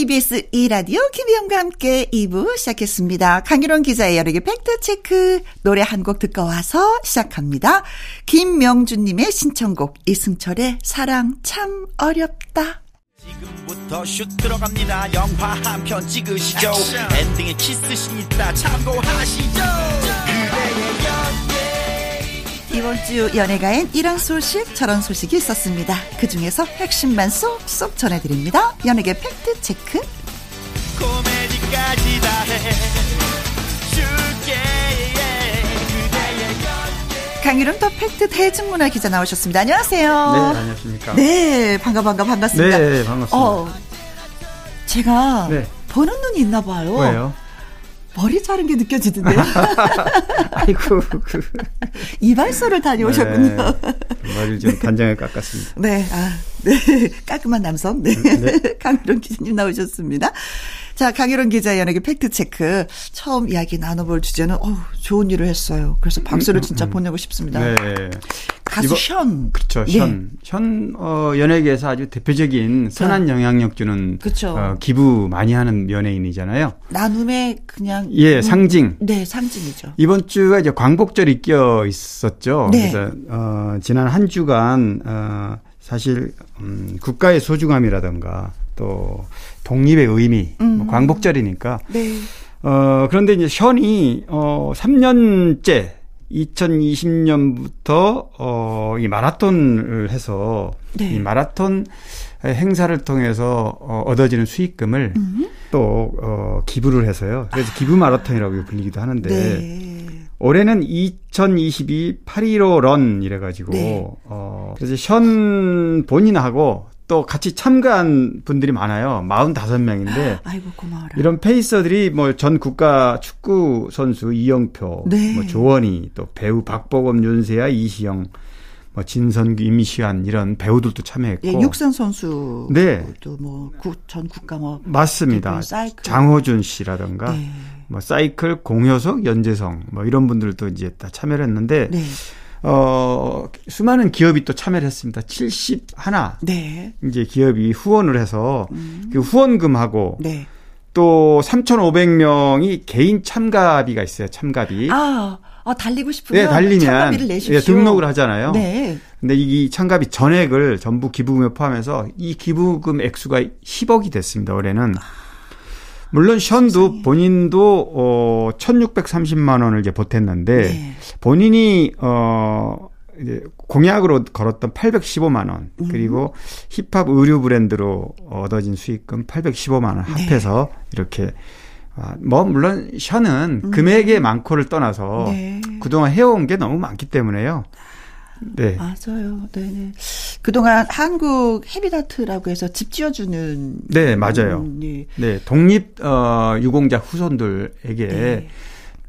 KBS 2라디오 김희영과 함께 2부 시작했습니다. 강유론 기자의 여러 개 팩트체크 노래 한 곡 듣고 와서 시작합니다. 김명준님의 신청곡 이승철의 사랑 참 어렵다. 지금부터 슛 들어갑니다. 영화 한 편 찍으시죠. 엔딩에 키스신 있다 참고하시죠. 이번 주 연예가엔 이런 소식 저런 소식이 있었습니다. 그 중에서 핵심만 쏙쏙 전해드립니다. 연예계 팩트 체크. 강일홍 더 팩트 대중문화 기자 나오셨습니다. 안녕하세요. 네, 안녕하십니까. 네, 반가 반가 반갑습니다. 네, 반갑습니다. 어, 제가 네. 보는 눈이 있나 봐요. 왜요? 머리 자른 게 느껴지던데요. 아이고, 그. 이발소를 다녀오셨군요. 네, 머리를 좀 단장에 깎았습니다. 네, 아, 네. 깔끔한 남성. 네. 네. 강희룡 기자님 나오셨습니다. 자, 강희론 기자의 연예계 팩트체크. 처음 이야기 나눠볼 주제는, 어 좋은 일을 했어요. 그래서 박수를 진짜 음, 보내고 싶습니다. 네. 가수 이거, 현. 그렇죠. 네. 현. 현, 어, 연예계에서 아주 대표적인 선한 영향력 주는. 그렇죠. 어, 기부 많이 하는 연예인이잖아요. 나눔의 그냥. 예, 음, 상징. 네, 상징이죠. 이번 주가 이제 광복절이 껴 있었죠. 네. 그래서, 어, 지난 한 주간, 어, 사실, 음, 국가의 소중함이라든가 또 독립의 의미, 뭐 음. 뭐 광복절이니까. 네. 어, 그런데 이제 션이, 어, 3년째, 2020년부터, 어, 이 마라톤을 해서, 네. 이 마라톤 행사를 통해서, 어, 얻어지는 수익금을 음. 또, 어, 기부를 해서요. 그래서 기부 마라톤이라고 불리기도 하는데, 네. 올해는 2022 8.15런 이래가지고, 네. 어, 그래서 션 본인하고 또 같이 참가한 분들이 많아요. 45명인데. 아이고, 고마워라. 이런 페이서들이 뭐 전 국가 축구 선수 이영표, 네. 뭐 조원희, 또 배우 박보검, 윤세아, 이시영, 뭐 진선규, 임시완 이런 배우들도 참여했고. 예, 육상 선수. 네. 또뭐전 국가 뭐 맞습니다. 장호준 씨라던가 네. 뭐 사이클 공효석, 연재성 뭐 이런 분들도 이제 다 참여를 했는데 네. 어, 수많은 기업이 또 참여를 했습니다. 71. 네. 이제 기업이 후원을 해서 음. 그 후원금하고 네. 또 3,500명이 개인 참가비가 있어요. 참가비. 아, 아 달리고 싶으면 네, 달리면 참가비를 내십시오. 네, 등록을 하잖아요. 네. 근데 이 참가비 전액을 전부 기부금에 포함해서 이 기부금 액수가 10억이 됐습니다. 올해는. 아. 물론 션도 본인도 어 1630만 원을 이제 보탰는데 네. 본인이 어 이제 공약으로 걸었던 815만 원 음. 그리고 힙합 의류 브랜드로 얻어진 수익금 815만 원 합해서 네. 이렇게 아, 뭐 물론 션은 음. 금액의 많고를 떠나서 네. 그동안 해온 게 너무 많기 때문에요. 네. 맞아요. 네, 네. 그동안 한국 헤비다트라고 해서 집 지어주는. 네, 맞아요. 음, 네. 네. 독립, 어, 유공자 후손들에게 네.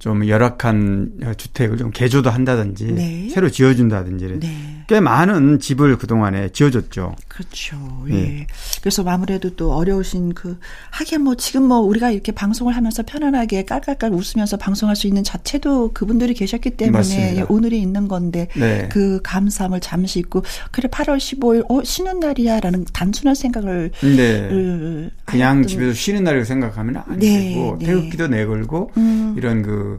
좀 열악한 주택을 좀 개조도 한다든지 네. 새로 지어준다든지 네. 꽤 많은 집을 그동안에 지어줬죠. 그렇죠. 예. 네. 그래서 아무래도 또 어려우신 그 하긴 뭐 지금 뭐 우리가 이렇게 방송을 하면서 편안하게 깔깔깔 웃으면서 방송할 수 있는 자체도 그분들이 계셨기 때문에 예, 오늘이 있는 건데 네. 그 감사함을 잠시 잊고 그래 8월 15일 어 쉬는 날이야라는 단순한 생각을 네. 그냥 집에서 쉬는 날이라고 생각하면 안 네. 되고 태극기도 내걸고 음. 이런 그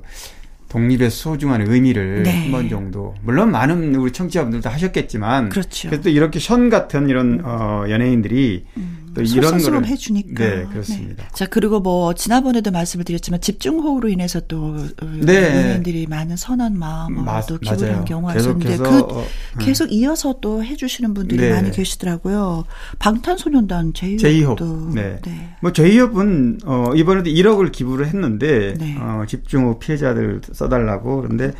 독립의 소중한 의미를 네. 한번 정도 물론 많은 우리 청취자분들도 하셨겠지만 그렇죠. 그래도 이렇게 션 같은 이런 어 연예인들이 음. 또 이런 거를 해주니까. 네, 그렇습니다. 네. 자 그리고 뭐 지난번에도 말씀을 드렸지만 집중호우로 인해서 또 네. 연예인들이 많은 선한 마음으로 또 기부를 한 경우가 있었는데 그 어, 네. 계속 이어서 또 해주시는 분들이 네. 많이 계시더라고요. 방탄소년단 제이홉도. 네. 네. 뭐 제이홉은 어 이번에도 1억을 기부를 했는데 네. 어 집중호우 피해자들 써달라고 그런데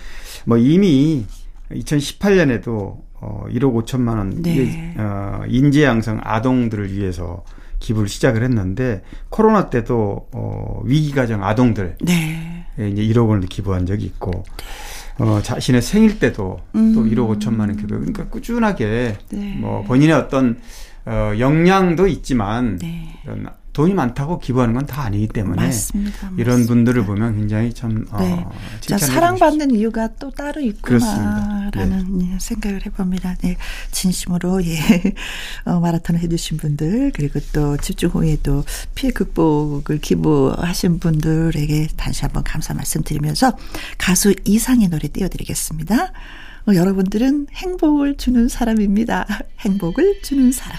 뭐 이미 2018년에도 어 1억 5천만 원 네. 어 인재 양성 아동들을 위해서 기부를 시작을 했는데 코로나 때도 어 위기 가정 아동들 네. 이제 1억 원을 기부한 적이 있고 어 자신의 생일 때도 음. 또 1억 5천만 원 기부. 그러니까 꾸준하게 네. 뭐 본인의 어떤 어 역량도 있지만 네. 이런 돈이 많다고 기부하는 건 다 아니기 때문에 맞습니다. 이런 맞습니다. 분들을 보면 굉장히 참 어, 네. 어, 자, 사랑받는 이유가 또 따로 있구나라는 네. 생각을 해봅니다. 네, 진심으로 예 어, 마라톤을 해주신 분들 그리고 또 집중호우에도 피해 극복을 기부하신 분들에게 다시 한번 감사 말씀드리면서 가수 이상의 노래 띄워드리겠습니다. 어, 여러분들은 행복을 주는 사람입니다. 행복을 주는 사람.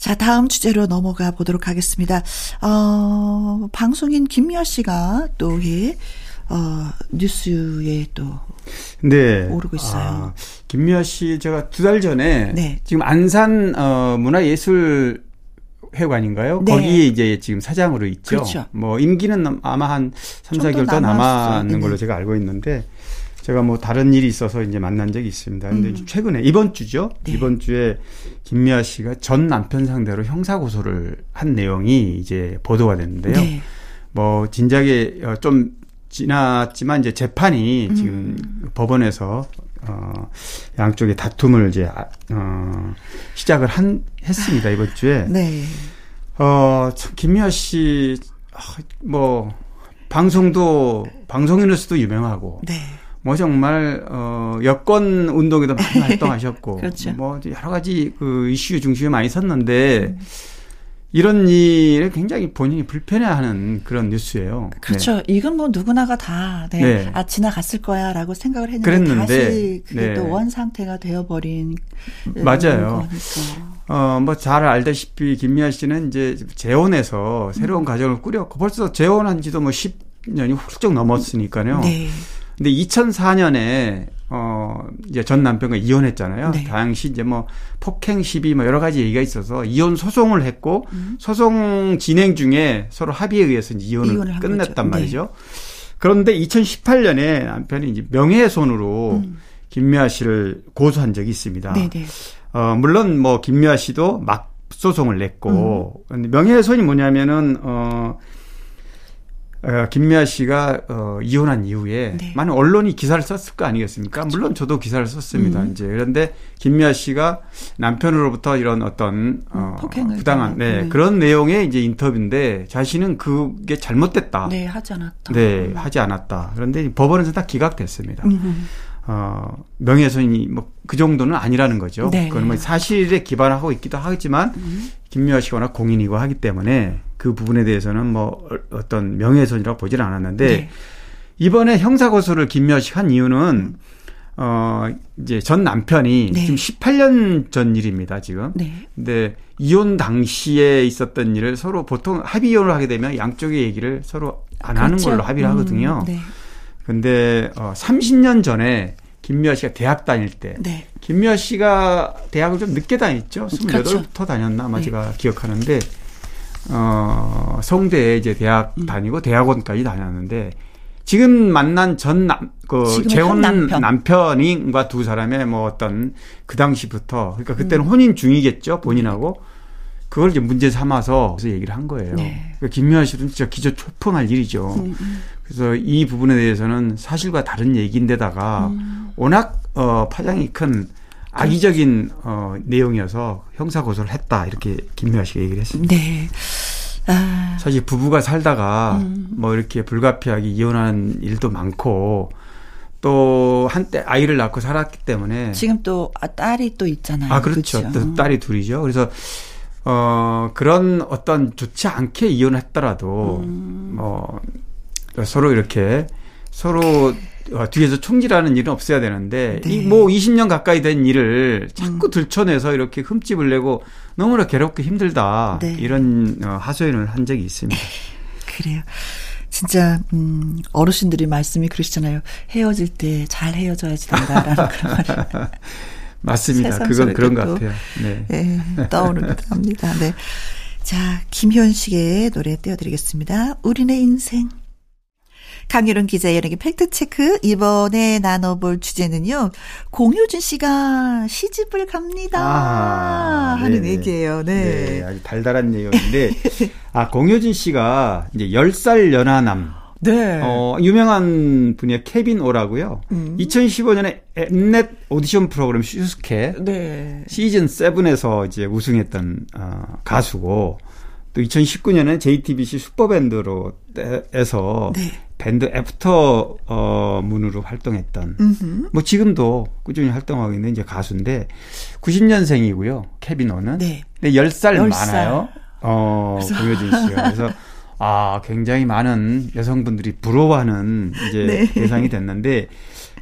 자, 다음 주제로 넘어가 보도록 하겠습니다. 어, 방송인 김미아 씨가 또, 예, 어, 뉴스에 또. 네. 오르고 있어요. 아, 김미아 씨, 제가 두 달 전에. 네. 지금 안산, 어, 문화예술 회관인가요? 네. 거기에 이제 지금 사장으로 있죠. 그렇죠. 뭐 임기는 아마 한 3, 4개월 더 남았는 걸로 네. 제가 알고 있는데 제가 뭐 다른 일이 있어서 이제 만난 적이 있습니다. 근데 음. 최근에 이번 주죠. 네. 이번 주에 김미아 씨가 전 남편 상대로 형사 고소를 한 내용이 이제 보도가 됐는데요. 네. 뭐 진작에 어, 좀 지났지만 이제 재판이 음. 지금 법원에서 어 양쪽의 다툼을 이제 아, 어 시작을 한 했습니다 이번 주에. 네. 어참 김미아 씨뭐 아, 방송도 방송인으로서도 유명하고. 네. 뭐 정말 어 여권 운동에도 많이 활동하셨고 그렇죠. 뭐 여러 가지 그 이슈 중심에 많이 섰는데 음. 이런 일에 굉장히 본인이 불편해하는 그런 뉴스예요. 그렇죠. 네. 이건 뭐 누구나가 다 네. 네. 아 지나갔을 거야라고 생각을 했는데 그랬는데, 다시 그게 네. 또원 상태가 되어버린 맞아요. 어뭐 잘 알다시피 김미아 씨는 이제 재혼해서 새로운 음. 가정을 꾸렸고 벌써 재혼한지도 뭐 10년이 훌쩍 넘었으니까요. 네. 근데 2004년에 어 이제 전 남편과 이혼했잖아요. 네. 당시 이제 뭐 폭행 시비 뭐 여러 가지 얘기가 있어서 이혼 소송을 했고 음. 소송 진행 중에 서로 합의에 의해서 이제 이혼을, 이혼을 끝냈단 네. 말이죠. 그런데 2018년에 남편이 이제 명예훼손으로 음. 김미아 씨를 고소한 적이 있습니다. 네네. 네. 어 물론 뭐 김미아 씨도 막 소송을 냈고 음. 명예훼손이 뭐냐면은 어 어, 김미아 씨가 어, 이혼한 이후에 네. 많은 언론이 기사를 썼을 거 아니겠습니까? 그렇죠. 물론 저도 기사를 썼습니다. 음. 이제 그런데 김미아 씨가 남편으로부터 이런 어떤 어, 음, 부당한 네, 네, 그런 내용의 이제 인터뷰인데 자신은 그게 잘못됐다. 네, 하지 않았다. 네, 음. 하지 않았다. 그런데 법원에서 다 기각됐습니다. 음. 어, 명예훼손이 뭐 그 정도는 아니라는 거죠. 네. 그건 뭐 사실에 기반하고 있기도 하지만 음. 워낙 공인이고 하기 때문에 그 부분에 대해서는 뭐 어떤 명예훼손이라고 보지는 않았는데 네. 이번에 형사고소를 씨가 한 이유는 어 이제 전 남편이 네. 지금 18년 전 일입니다 지금. 네. 근데 이혼 당시에 있었던 일을 서로 보통 합의 이혼을 하게 되면 양쪽의 얘기를 서로 안 그렇죠. 하는 걸로 합의를 음, 하거든요. 네. 근데 어 30년 전에 김미아 씨가 대학 다닐 때 네. 김미아 씨가 대학을 좀 늦게 다녔죠. 28부터 그렇죠. 다녔나 아마 네. 제가 기억하는데 어 성대에 이제 대학 음. 다니고 대학원까지 다녔는데 지금 만난 전 남, 그 재혼 남편. 남편인과 두 사람의 뭐 어떤 그 당시부터 그러니까 그때는 음. 혼인 중이겠죠 본인하고 그걸 이제 문제 삼아서 그래서 얘기를 한 거예요. 네. 그러니까 김미아 씨는 진짜 기저 초풍할 일이죠. 음, 음. 그래서 이 부분에 대해서는 사실과 다른 얘기인데다가 음. 워낙 어 파장이 큰 악의적인 어 내용이어서 형사 고소를 했다 이렇게 김미아 씨가 얘기를 했습니다. 네. 아. 사실 부부가 살다가 음. 뭐 이렇게 불가피하게 이혼한 일도 많고 또 한때 아이를 낳고 살았기 때문에 지금 또 아, 딸이 또 있잖아요. 아 그렇죠. 그렇죠? 또 딸이 둘이죠. 그래서 어 그런 어떤 좋지 않게 이혼했더라도 음. 뭐 서로 이렇게 서로 어, 뒤에서 총질하는 일은 없어야 되는데 네. 이뭐 20년 가까이 된 일을 자꾸 음. 들춰내서 이렇게 흠집을 내고 너무나 괴롭고 힘들다 네. 이런 어, 하소연을 한 적이 있습니다. 그래요. 진짜 음 어르신들이 말씀이 그러시잖아요. 헤어질 때 잘 헤어져야지 된다라는 그런 말. 맞습니다. 그건 그런 것 같아요. 네. 네 떠오르기도 합니다. 네. 자, 김현식의 노래 띄워드리겠습니다. 우리네 인생. 강일홍 기자의 연예계 팩트체크. 이번에 나눠볼 주제는요. 공효진 씨가 시집을 갑니다. 아, 하는 네네. 얘기예요. 네. 네. 아주 달달한 내용인데. 아, 공효진 씨가 이제 10살 연하남. 네. 어, 유명한 분이에요. 케빈 오라고요. 음. 2015년에 엠넷 오디션 프로그램 슈스케 네. 시즌 7에서 이제 우승했던 어, 가수고 또 2019년에 JTBC 슈퍼밴드로 에서 네. 밴드 애프터 어 문으로 활동했던 음흠. 뭐 지금도 꾸준히 활동하고 있는 이제 가수인데 90년생이고요. 케빈오는. 네. 근데 10살, 10살. 많아요. 어, 공효진 씨가. 그래서 아, 굉장히 많은 여성분들이 부러워하는 이제 네. 대상이 됐는데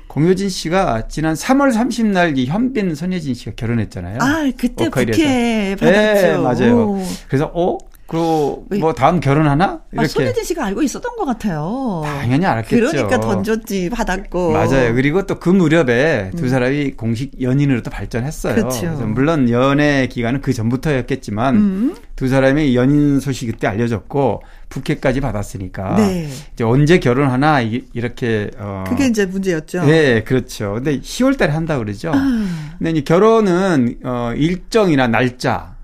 공효진 씨가 지난 3월 30날 이 현빈 손예진 씨가 결혼했잖아요. 아, 그때 오케이 받았죠. 네, 맞아요. 오. 그래서 어 그리고 뭐 다음 결혼하나? 아, 이렇게. 아, 손예진 씨가 알고 있었던 것 같아요. 당연히 알았겠죠. 그러니까 던졌지 받았고. 맞아요. 그리고 또 그 무렵에 두 음. 사람이 공식 연인으로 또 발전했어요. 그렇죠. 물론 연애 기간은 그 전부터였겠지만 음. 두 사람의 연인 소식이 그때 알려졌고 부케까지 받았으니까 네. 이제 언제 결혼하나 이렇게 어 그게 이제 문제였죠. 네, 그렇죠. 근데 10월달에 한다 그러죠. 아. 근데 이제 결혼은 어 일정이나 날짜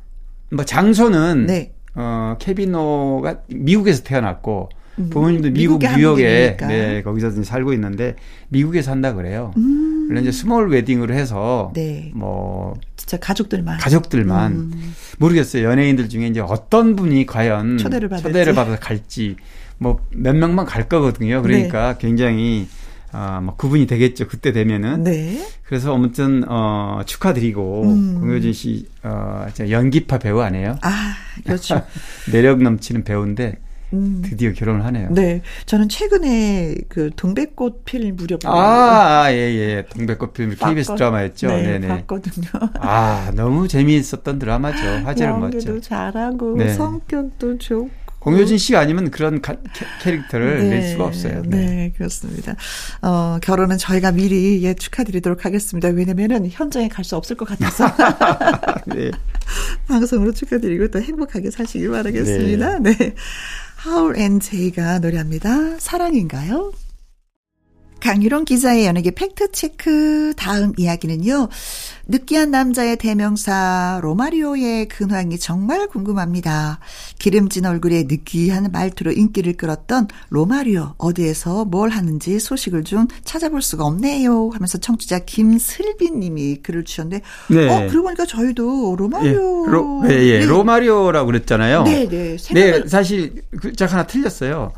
뭐 장소는 네. 어, 케빈 오가 미국에서 태어났고 음. 부모님도 미국 뉴욕에 네, 거기서 살고 있는데 미국에 산다 그래요. 음. 물론 이제 small wedding으로 해서 네. 뭐 진짜 가족들만 가족들만 음. 모르겠어요. 연예인들 중에 이제 어떤 분이 과연 초대를, 초대를 받아서 갈지 뭐 몇 명만 갈 거거든요. 그러니까 네. 굉장히 아, 뭐 구분이 되겠죠. 그때 되면은. 네. 그래서 아무튼 어 축하드리고 음. 공효진 씨 어, 연기파 배우 아니에요? 아, 그렇죠. 매력 넘치는 배우인데 음. 드디어 결혼을 하네요. 네. 저는 최근에 그 동백꽃 필 무렵 아, 아, 예, 예. 동백꽃 필 KBS 드라마였죠. 네, 네 봤거든요. 아, 너무 재미있었던 드라마죠. 화제를 모았죠. 잘하고 네. 성격도 좋고 공효진 씨가 아니면 그런 가, 캐릭터를 네, 낼 수가 없어요. 네. 네. 그렇습니다. 어, 결혼은 저희가 미리 예, 축하드리도록 하겠습니다. 왜냐면은 현장에 갈 수 없을 것 같아서. 네. 방송으로 축하드리고 또 행복하게 사시길 바라겠습니다. 네. 네. 하울 앤 제이가 노래합니다. 사랑인가요? 강일홍 기자의 연예계 팩트체크 다음 이야기는요. 느끼한 남자의 대명사 로마리오의 근황이 정말 궁금합니다. 기름진 얼굴에 느끼한 말투로 인기를 끌었던 로마리오 어디에서 뭘 하는지 소식을 좀 찾아볼 수가 없네요 하면서 청취자 김슬빈 님이 글을 주셨는데 네. 어 그러고 보니까 저희도 로마리오 예, 로, 예, 예. 네. 로마리오라고 그랬잖아요. 네, 네. 네, 사실 그짝 하나 틀렸어요.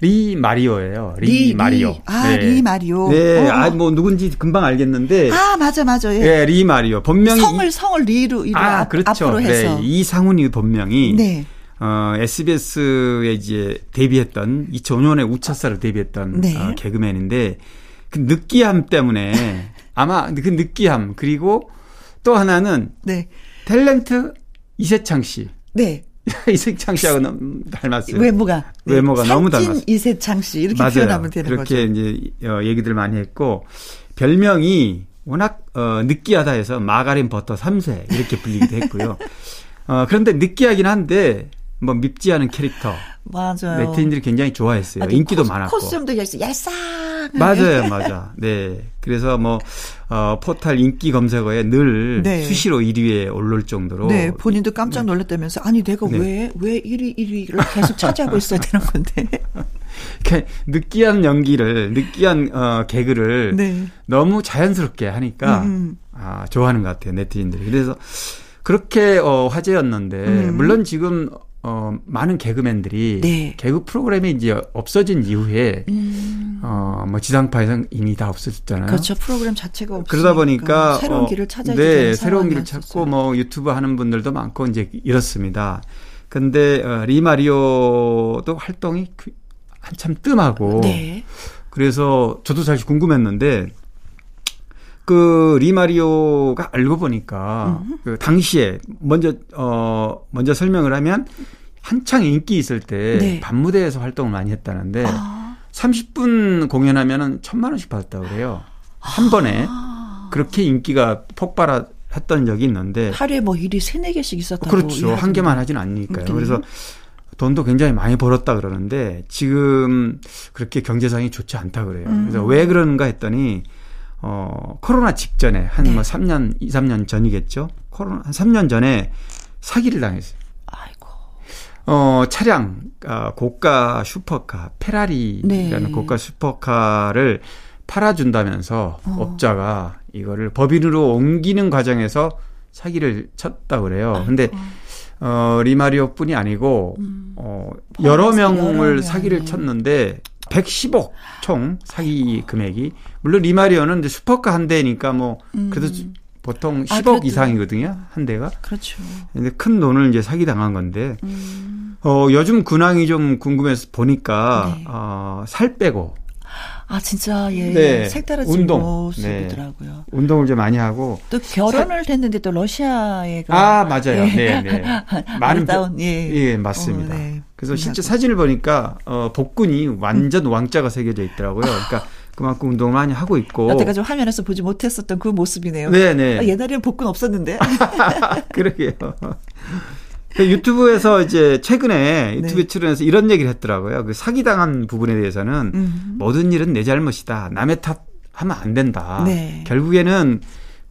리 마리오예요. 리, 리 마리오. 리. 아, 네. 리 마리오. 네, 어. 아, 뭐 누군지 금방 알겠는데. 아, 맞아, 맞아. 예. 네, 리 마리오. 본명이 성을 성을 리로 이로 아, 그렇죠. 앞으로 해서. 네, 이상훈이 본명이 네. 어, SBS에 이제 데뷔했던 2005년에 웃찾사로 데뷔했던 네. 어, 개그맨인데 그 느끼함 때문에 아마 그 느끼함 그리고 또 하나는 네. 탤런트 이세창 씨. 네. 이세창 씨하고는 닮았어요. 외모가. 네. 외모가 너무 닮았어요. 이세창 씨 이렇게 맞아요. 표현하면 되는 그렇게 거죠. 이제 어, 얘기들 많이 했고 별명이 워낙 어, 느끼하다 해서 마가린 버터 3세 이렇게 불리기도 했고요. 어, 그런데 느끼하긴 한데 뭐 밉지 않은 캐릭터. 맞아요. 네티즌들이 굉장히 좋아했어요. 아, 인기도 코, 많았고. 코스튬도 얄쌍. 맞아요, 맞아. 네. 그래서 뭐 어, 포탈 인기 검색어에 늘 네. 수시로 1위에 오를 정도로. 네, 본인도 깜짝 네. 놀랐다면서 아니 내가 왜왜 네. 1위 1위를 계속 차지하고 있어야 되는 건데. 이렇게 느끼한 연기를 느끼한 어, 개그를 네. 너무 자연스럽게 하니까 음. 아, 좋아하는 것 같아요 네티즌들이. 그래서 그렇게 어, 화제였는데 음. 물론 지금 어, 많은 개그맨들이 네. 개그 프로그램이 이제 없어진 이후에 음. 어, 뭐 지상파에서 이미 다 없어졌잖아요. 그렇죠. 프로그램 자체가 없으니까 그러다 보니까 새로운 어, 길을 찾아야 네, 새로운 길을 찾고 뭐 유튜브 하는 분들도 많고 이제 이렇습니다. 근데 어, 리마리오도 활동이 그 한참 뜸하고 네. 그래서 저도 사실 궁금했는데 그 리마리오가 알고 보니까 음. 그 당시에 먼저 어 먼저 설명을 하면 한창 인기 있을 때 네. 밤무대에서 활동을 많이 했다는데 아. 30분 공연하면은 천만 원씩 받았다고 그래요. 한 아. 번에 그렇게 인기가 폭발했던 적이 있는데 하루에 뭐 일이 세네 개씩 있었다고 그렇죠. 한 개만 하진 않으니까요. 음. 그래서 돈도 굉장히 많이 벌었다 그러는데 지금 그렇게 경제상이 좋지 않다 그래요. 그래서 음. 왜 그러는가 했더니 어, 코로나 직전에 한뭐 네. 3년, 2, 3년 전이겠죠? 코로나, 한 3년 전에 사기를 당했어요. 아이고. 어, 차량, 어, 고가 슈퍼카, 페라리라는 네. 고가 슈퍼카를 팔아 준다면서 어. 업자가 이거를 법인으로 옮기는 과정에서 사기를 쳤다 그래요. 아이고. 근데 어, 리마리오 뿐이 아니고, 음. 어, 여러 명을 사기를 쳤는데, 110억 총 사기 금액이 물론 리마리오는 이제 슈퍼카 한 대니까 뭐 음. 그래도 보통 10억 아, 이상이거든요 한 대가. 그렇죠. 근데 큰 돈을 이제 사기 당한 건데 음. 어 요즘 근황이 좀 궁금해서 보니까 네. 어살 빼고 아 진짜 예, 네. 색다른 운동. 모습이더라고요. 네. 운동을 좀 많이 하고 또 결혼을 사... 했는데 또 러시아에 아 맞아요. 예. 네, 네. 많은 다운 예. 예 맞습니다. 어, 네. 그래서 실제 사진을 보니까 어 복근이 완전 음. 왕자가 새겨져 있더라고요. 그러니까 그만큼 운동을 많이 하고 있고. 여태까지 화면에서 보지 못했었던 그 모습이네요. 네네. 아, 옛날에는 복근 없었는데. 그러게요. 그 유튜브에서 이제 최근에 유튜브에 네. 출연해서 이런 얘기를 했더라고요. 그 사기당한 부분에 대해서는 음. 모든 일은 내 잘못이다. 남의 탓 하면 안 된다. 네. 결국에는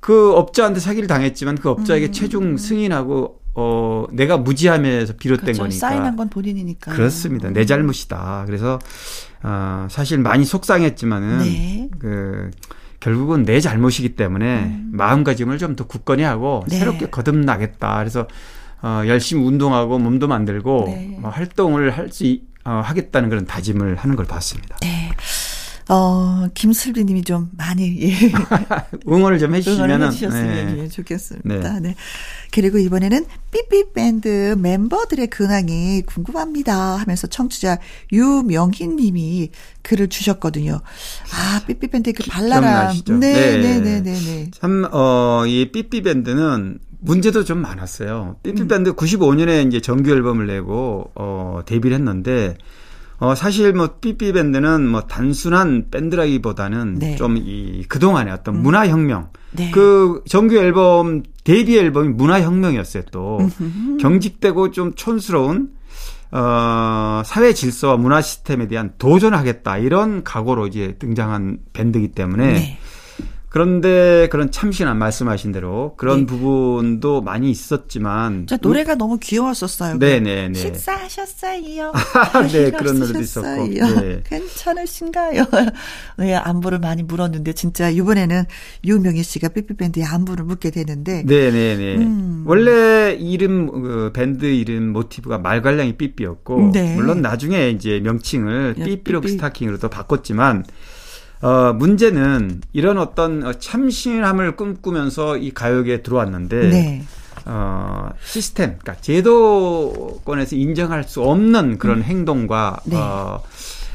그 업자한테 사기를 당했지만 그 업자에게 음. 최종 승인하고 어, 내가 무지함에서 비롯된 그렇죠. 거니까. 사인한 건 본인이니까. 그렇습니다. 내 잘못이다. 그래서, 어, 사실 많이 속상했지만은, 네. 그, 결국은 내 잘못이기 때문에 음. 마음가짐을 좀 더 굳건히 하고 네. 새롭게 거듭나겠다. 그래서 어, 열심히 운동하고 몸도 만들고 네. 어, 활동을 할 수 어, 하겠다는 그런 다짐을 하는 걸 봤습니다. 네. 어, 김슬비 님이 좀 많이, 예. 응원을 좀 해주시면. 해주셨으면 네. 예, 좋겠습니다. 네. 네. 그리고 이번에는 삐삐밴드 멤버들의 근황이 궁금합니다 하면서 청취자 유명희 님이 글을 주셨거든요. 아, 삐삐밴드의 그 발랄함. 네, 네, 네, 네, 네. 참, 어, 이 삐삐밴드는 문제도 좀 많았어요. 삐삐밴드 음. 95년에 이제 정규 앨범을 내고, 어, 데뷔를 했는데, 어, 사실 뭐 삐삐 밴드는 뭐 단순한 밴드라기보다는 네. 좀이 그동안의 어떤 음. 문화 혁명. 네. 그 정규 앨범, 데뷔 앨범이 문화 혁명이었어요 또. 음흠. 경직되고 좀 촌스러운 어, 사회 질서와 문화 시스템에 대한 도전하겠다 이런 각오로 이제 등장한 밴드이기 때문에 네. 그런데 그런 참신한 말씀하신 대로 그런 네. 부분도 많이 있었지만 자, 노래가 음, 너무 귀여웠었어요. 네네네. 식사하셨어요? 네 그런 노래도 있었고. 네. 괜찮으신가요? 네 안부를 많이 물었는데 진짜 이번에는 유명희 씨가 삐삐밴드에 안부를 묻게 되는데. 네네네. 음. 원래 이름 그 밴드 이름 모티브가 말괄량이 삐삐였고 네. 물론 나중에 이제 명칭을 삐삐록 삐삐. 스타킹으로 또 바꿨지만. 어, 문제는 이런 어떤 어, 참신함을 꿈꾸면서 이 가요계에 들어왔는데, 네. 어, 시스템, 그러니까 제도권에서 인정할 수 없는 그런 음. 행동과, 네. 어,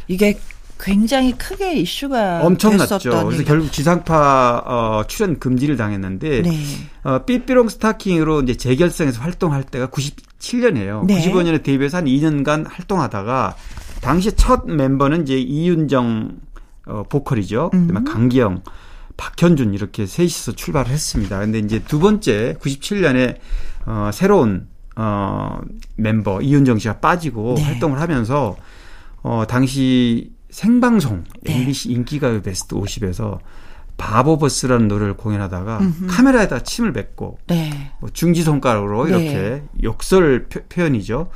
이게 굉장히 크게 이슈가 엄청났죠. 그래서 결국 지상파 어, 출연 금지를 당했는데 네. 어, 삐삐롱 스타킹으로 이제 재결성해서 활동할 때가 97년이에요. 네. 95년에 데뷔해서 한 2년간 활동하다가 당시 첫 멤버는 이제 이윤정 어, 보컬이죠. 그다음에 음. 강기영, 박현준 이렇게 셋이서 출발을 했습니다. 근데 이제 두 번째 97년에 어, 새로운 어, 멤버 이윤정 씨가 빠지고 네. 활동을 하면서 어, 당시 생방송 네. MBC 인기가요 베스트 50에서 바보버스라는 노래를 공연하다가 음흠. 카메라에다 침을 뱉고 네. 뭐 중지 손가락으로 네. 이렇게 욕설 표, 현이죠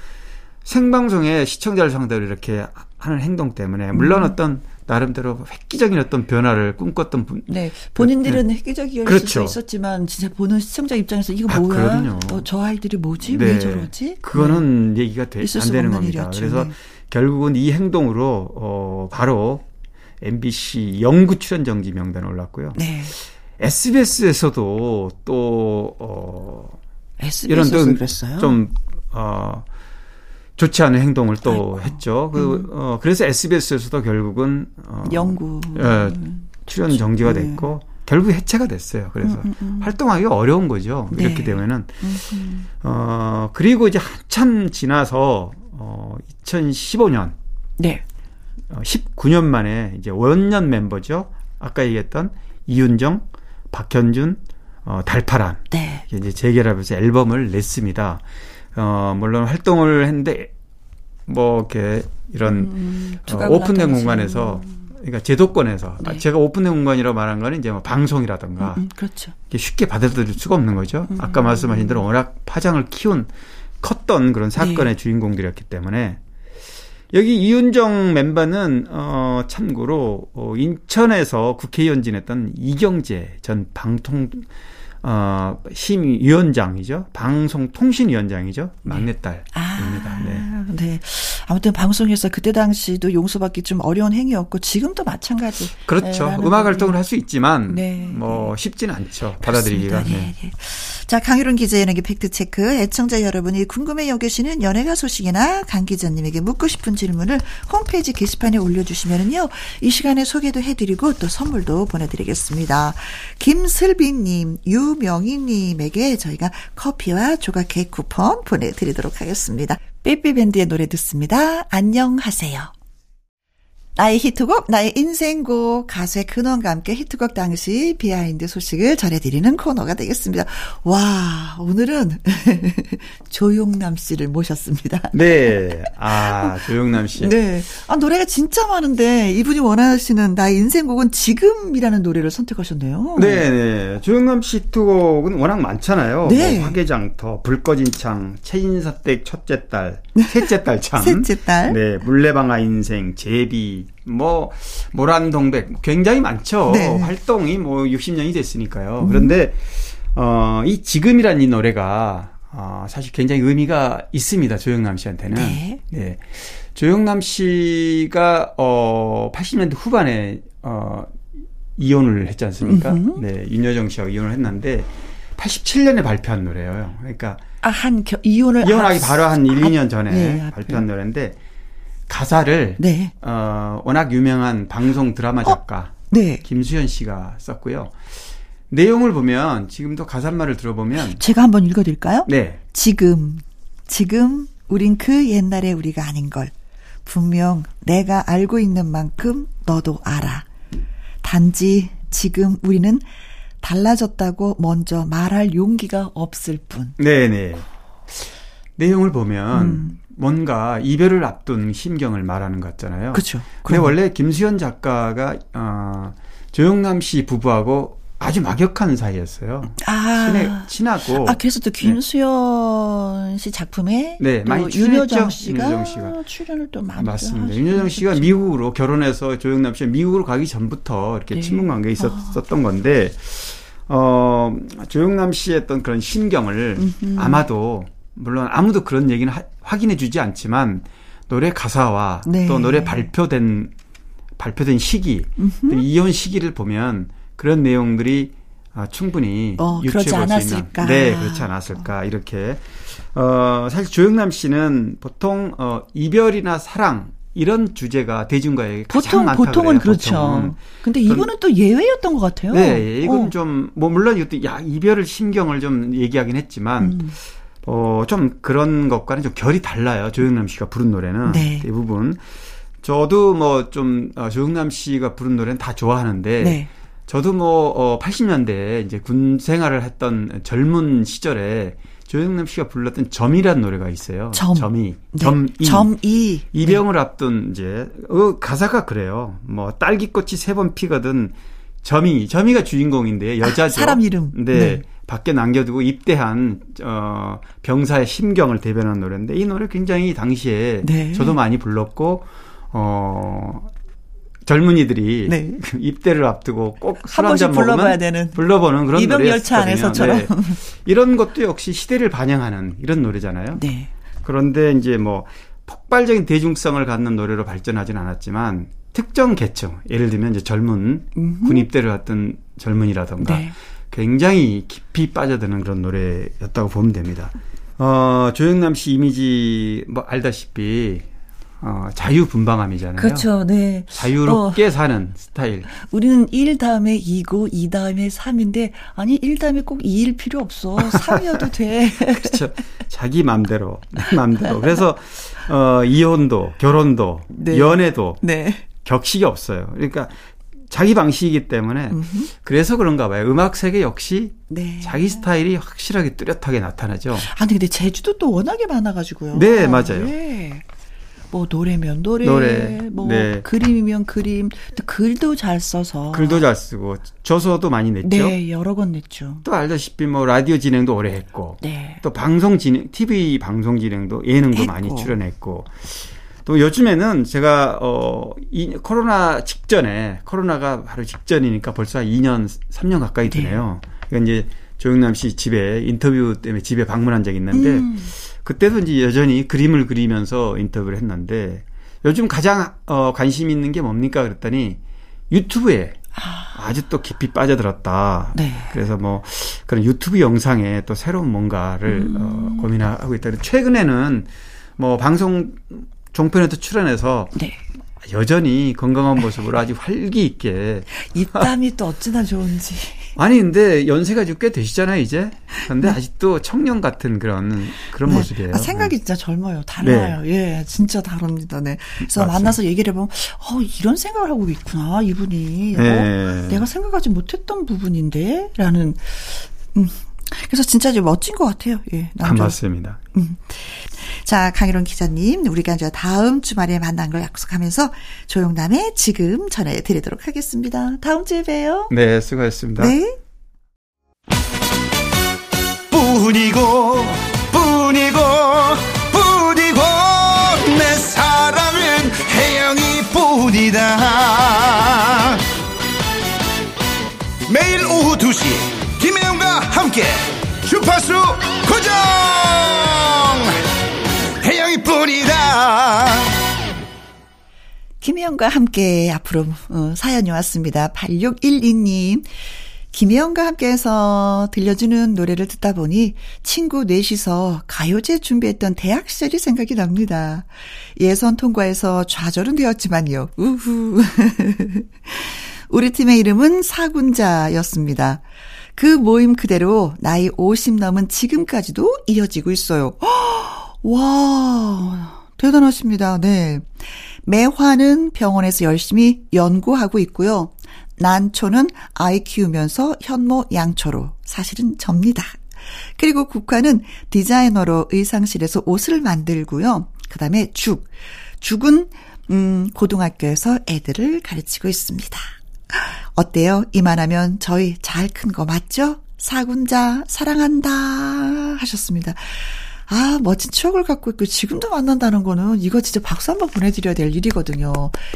생방송에 시청자를 상대로 이렇게 하는 행동 때문에 물론 음. 어떤 나름대로 획기적인 어떤 변화를 꿈꿨던 분. 네. 본인들은 네. 획기적이었을 그렇죠. 수 있었지만 진짜 보는 시청자 입장에서 이거 아, 뭐야? 어, 저 아이들이 뭐지? 네. 왜 저러지? 그거는 네. 얘기가 되, 안 되는 겁니다. 일이었죠. 그래서 네. 결국은 이 행동으로 어 바로 MBC 영구 출연 정지 명단에 올랐고요. 네. SBS에서도 또어 이런 좀 어, 좋지 않은 행동을 또 아이고. 했죠. 그, 음. 어, 그래서 SBS에서도 결국은, 어, 영구. 예, 출연 그렇죠. 정지가 네. 됐고, 네. 결국 해체가 됐어요. 그래서 음, 음, 음. 활동하기가 어려운 거죠. 네. 이렇게 되면은. 음, 어, 그리고 이제 한참 지나서, 어, 2015년. 네. 어, 19년 만에 이제 원년 멤버죠. 아까 얘기했던 이윤정, 박현준, 어, 달파란. 네. 이제 재결합해서 앨범을 냈습니다. 어, 물론 활동을 했는데 뭐 이렇게 이런 음, 어, 오픈된 공간에서 그러니까 제도권에서 네. 제가 오픈된 공간이라고 말한 거는 이제 뭐 방송이라든가 음, 음, 그렇죠. 쉽게 받아들일 수가 없는 거죠. 음, 아까 말씀하신 대로 워낙 파장을 키운 컸던 그런 사건의 네. 주인공들이었기 때문에 여기 이윤정 멤버는 어 참고로 어 인천에서 국회의원 지냈던 이경재 전 방통 어, 심위원장이죠. 방송통신위원장이죠. 막내딸입니다. 아, 네. 네. 아무튼 방송에서 그때 당시도 용서받기 좀 어려운 행위였고 지금도 마찬가지. 그렇죠. 네, 음악 활동을 할 수 있지만 네. 뭐 쉽지는 않죠. 받아들이기가. 네. 네. 네. 자, 강유론 기자의 연예계 팩트체크. 애청자 여러분이 궁금해 여기시는 연예가 소식이나 강 기자님에게 묻고 싶은 질문을 홈페이지 게시판에 올려주시면은요. 이 시간에 소개도 해드리고 또 선물도 보내드리겠습니다. 김슬비님, 유명희님에게 저희가 커피와 조각 케이크 쿠폰 보내드리도록 하겠습니다. 삐삐밴드의 노래 듣습니다. 안녕하세요. 나의 히트곡, 나의 인생곡, 가수의 근황과 함께 히트곡 당시 behind 소식을 전해드리는 코너가 되겠습니다. 와, 오늘은 조영남 씨를 모셨습니다. 네. 아, 조영남 씨. 네. 아, 노래가 진짜 많은데 이분이 원하시는 나의 인생곡은 지금이라는 노래를 선택하셨네요. 네, 네. 조용남 씨 히트곡은 워낙 많잖아요. 네. 뭐 화개장터, 불 꺼진 창, 최인사댁 첫째 딸, 셋째 딸 참. 셋째 딸. 네. 물레방아 인생, 제비, 뭐 모란동백 굉장히 많죠. 네. 활동이 뭐 60년이 됐으니까요. 음. 그런데 어, 이 지금이란 이 노래가 어, 사실 굉장히 의미가 있습니다. 조영남 씨한테는. 네. 네. 조영남 씨가 어 80년대 후반에 어 이혼을 했지 않습니까? 음흠. 네, 윤여정 씨하고 이혼을 했는데 87년에 발표한 노래예요. 그러니까 아, 한 이혼을 이혼하기 바로 한 1, 2년 전에 네, 발표한 노래인데 가사를 네. 어, 워낙 유명한 방송 드라마 어? 작가 어? 네. 김수현 씨가 썼고요. 내용을 보면 지금도 가사말을 들어보면 제가 한번 읽어드릴까요? 네. 지금 지금 우린 그 옛날의 우리가 아닌 걸 분명 내가 알고 있는 만큼 너도 알아. 단지 지금 우리는 달라졌다고 먼저 말할 용기가 없을 뿐. 네네. 내용을 보면 음. 뭔가 이별을 앞둔 심경을 말하는 것 같잖아요. 그렇죠. 근데 원래 김수현 작가가 어, 조영남 씨 부부하고 아주 막역한 사이였어요. 아, 친해, 친하고. 아, 그래서 또 네. 김수현 네. 씨 작품에 네, 많이 윤여정 씨가, 윤여정 씨가 출연을 또 많이 맞습니다. 윤여정 씨가 그렇죠. 미국으로 결혼해서 조영남 씨가 미국으로 가기 전부터 이렇게 네. 친분 관계에 있었던 아. 건데 어, 조영남 씨의 어떤 그런 심경을 음흠. 아마도 물론 아무도 그런 얘기는 하, 확인해 주지 않지만 노래 가사와 네. 또 노래 발표된 발표된 시기 이혼 시기를 보면 그런 내용들이 아, 충분히 어, 유추해 볼수 있는 네 그렇지 않았을까 이렇게 어 사실 조영남 씨는 보통 어 이별이나 사랑 이런 주제가 대중가에 가장 많다 보통은 그래요, 그렇죠. 보통은. 근데 이분은 또 예외였던 것 같아요. 네, 이건 어. 좀뭐 물론 이것도 야 이별을 심경을 좀 얘기하긴 했지만 음. 어, 좀 그런 것과는 좀 결이 달라요. 조영남 씨가 부른 노래는. 네. 대부분. 저도 뭐 좀, 어, 조영남 씨가 부른 노래는 다 좋아하는데. 네. 저도 뭐, 어, 80년대에 이제 군 생활을 했던 젊은 시절에 조영남 씨가 불렀던 점이라는 노래가 있어요. 점. 점이. 네. 점이. 점이. 이병을 네. 앞둔 이제, 어, 가사가 그래요. 뭐, 딸기꽃이 세 번 피거든. 점이, 점이가 주인공인데, 여자죠. 아, 사람 이름. 네. 네. 밖에 남겨두고 입대한 어 병사의 심경을 대변한 노래인데 이 노래 굉장히 당시에 네. 저도 많이 불렀고 어 젊은이들이 네. 입대를 앞두고 꼭 술 한잔 먹으면 되는. 불러보는 그런 이병 열차 안에서처럼 네. 이런 것도 역시 시대를 반영하는 이런 노래잖아요. 네. 그런데 이제 뭐 폭발적인 대중성을 갖는 노래로 발전하지는 않았지만 특정 계층 예를 들면 이제 젊은 군 입대를 왔던 젊은이라던가 네. 굉장히 깊이 빠져드는 그런 노래였다고 보면 됩니다. 어, 조영남 씨 이미지 뭐 알다시피 어, 자유분방함이잖아요. 그렇죠, 네. 자유롭게 어, 사는 스타일. 우리는 1 다음에 2고 2 다음에 3인데, 아니, 1 다음에 꼭 2일 필요 없어. 3이어도 돼. 그렇죠. 자기 맘대로, 맘대로. 그래서, 어, 이혼도, 결혼도, 네. 연애도. 네. 격식이 없어요. 그러니까 자기 방식이기 때문에 음흠. 그래서 그런가 봐요. 음악 세계 역시 네. 자기 스타일이 확실하게 뚜렷하게 나타나죠. 아니 근데 제주도 또 워낙에 많아가지고요. 네 맞아요. 네. 뭐 노래면 노래, 노래. 뭐 네. 그림이면 그림, 또 글도 잘 써서 글도 잘 쓰고 저서도 많이 냈죠. 네, 여러 권 냈죠. 또 알다시피 뭐 라디오 진행도 오래 했고, 네. 또 방송 진행, TV 방송 진행도 예능도 했고. 많이 출연했고. 또 요즘에는 제가 어 이 코로나 직전에 코로나가 바로 직전이니까 벌써 한 2년 3년 가까이 되네요. 네. 그러니까 이제 조영남 씨 집에 인터뷰 때문에 집에 방문한 적이 있는데 음. 그때도 이제 여전히 그림을 그리면서 인터뷰를 했는데 요즘 가장 어 관심 있는 게 뭡니까 그랬더니 유튜브에 아. 아주 또 깊이 빠져들었다. 네. 그래서 뭐 그런 유튜브 영상에 또 새로운 뭔가를 음. 어, 고민하고 있다. 최근에는 뭐 방송 종편에도 출연해서 네. 여전히 건강한 모습으로 아주 활기 있게 입담이 또 어찌나 좋은지 아니 근데 연세가 꽤 되시잖아요 이제. 근데 네. 아직도 청년 같은 그런 그런 네. 모습이에요. 아, 생각이 네. 진짜 젊어요. 달라요. 네. 예, 진짜 다릅니다. 네. 그래서 맞습니다. 만나서 얘기를 해보면 어 이런 생각을 하고 있구나 이분이. 어, 네. 내가 생각하지 못했던 부분인데라는. 음. 그래서 진짜 좀 멋진 것 같아요. 예, 남자. 맞습니다. 음. 자, 강희론 기자님, 우리가 이제 다음 주말에 만난 걸 약속하면서 조용남의 지금 전해드리도록 하겠습니다. 다음 주에 봬요. 네, 수고하셨습니다. 네. 뿐이고, 뿐이고, 뿐이고, 내 사랑은 혜영이 뿐이다. 주파수 고정! 혜영이 뿐이다. 김혜영과 함께 앞으로 어, 사연이 왔습니다. 8612님. 김혜영과 함께해서 들려주는 노래를 듣다 보니 친구 넷이서 가요제 준비했던 대학 시절이 생각이 납니다. 예선 통과해서 좌절은 되었지만요. 우후. 우리 팀의 이름은 사군자였습니다. 그 모임 그대로 나이 50 넘은 지금까지도 이어지고 있어요. 와, 대단하십니다. 네. 매화는 병원에서 열심히 연구하고 있고요. 난초는 아이 키우면서 현모 양초로 사실은 접니다. 그리고 국화는 디자이너로 의상실에서 옷을 만들고요. 그 다음에 죽. 죽은, 음, 고등학교에서 애들을 가르치고 있습니다. 어때요? 이만하면 저희 잘 큰 거 맞죠? 사군자, 사랑한다. 하셨습니다. 아, 멋진 추억을 갖고 있고 지금도 만난다는 거는 이거 진짜 박수 한번 보내드려야 될 일이거든요.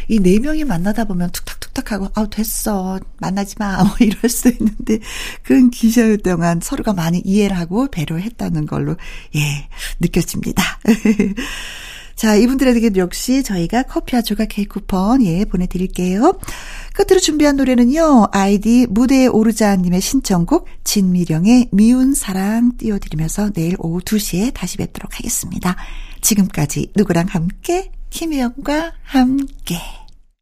이 네 명이 만나다 보면 툭탁툭탁 하고, 아우, 됐어. 만나지 마. 뭐 이럴 수 있는데, 그 기절 동안 서로가 많이 이해를 하고 배려했다는 걸로, 예, 느껴집니다. 자, 이분들에게 역시 저희가 커피와 조각 케이크 쿠폰, 예, 보내드릴게요. 끝으로 준비한 노래는요, 아이디 무대에 오르자님의 신청곡, 진미령의 미운 사랑 띄워드리면서 내일 오후 2시에 다시 뵙도록 하겠습니다. 지금까지 누구랑 함께, 김혜영과 함께.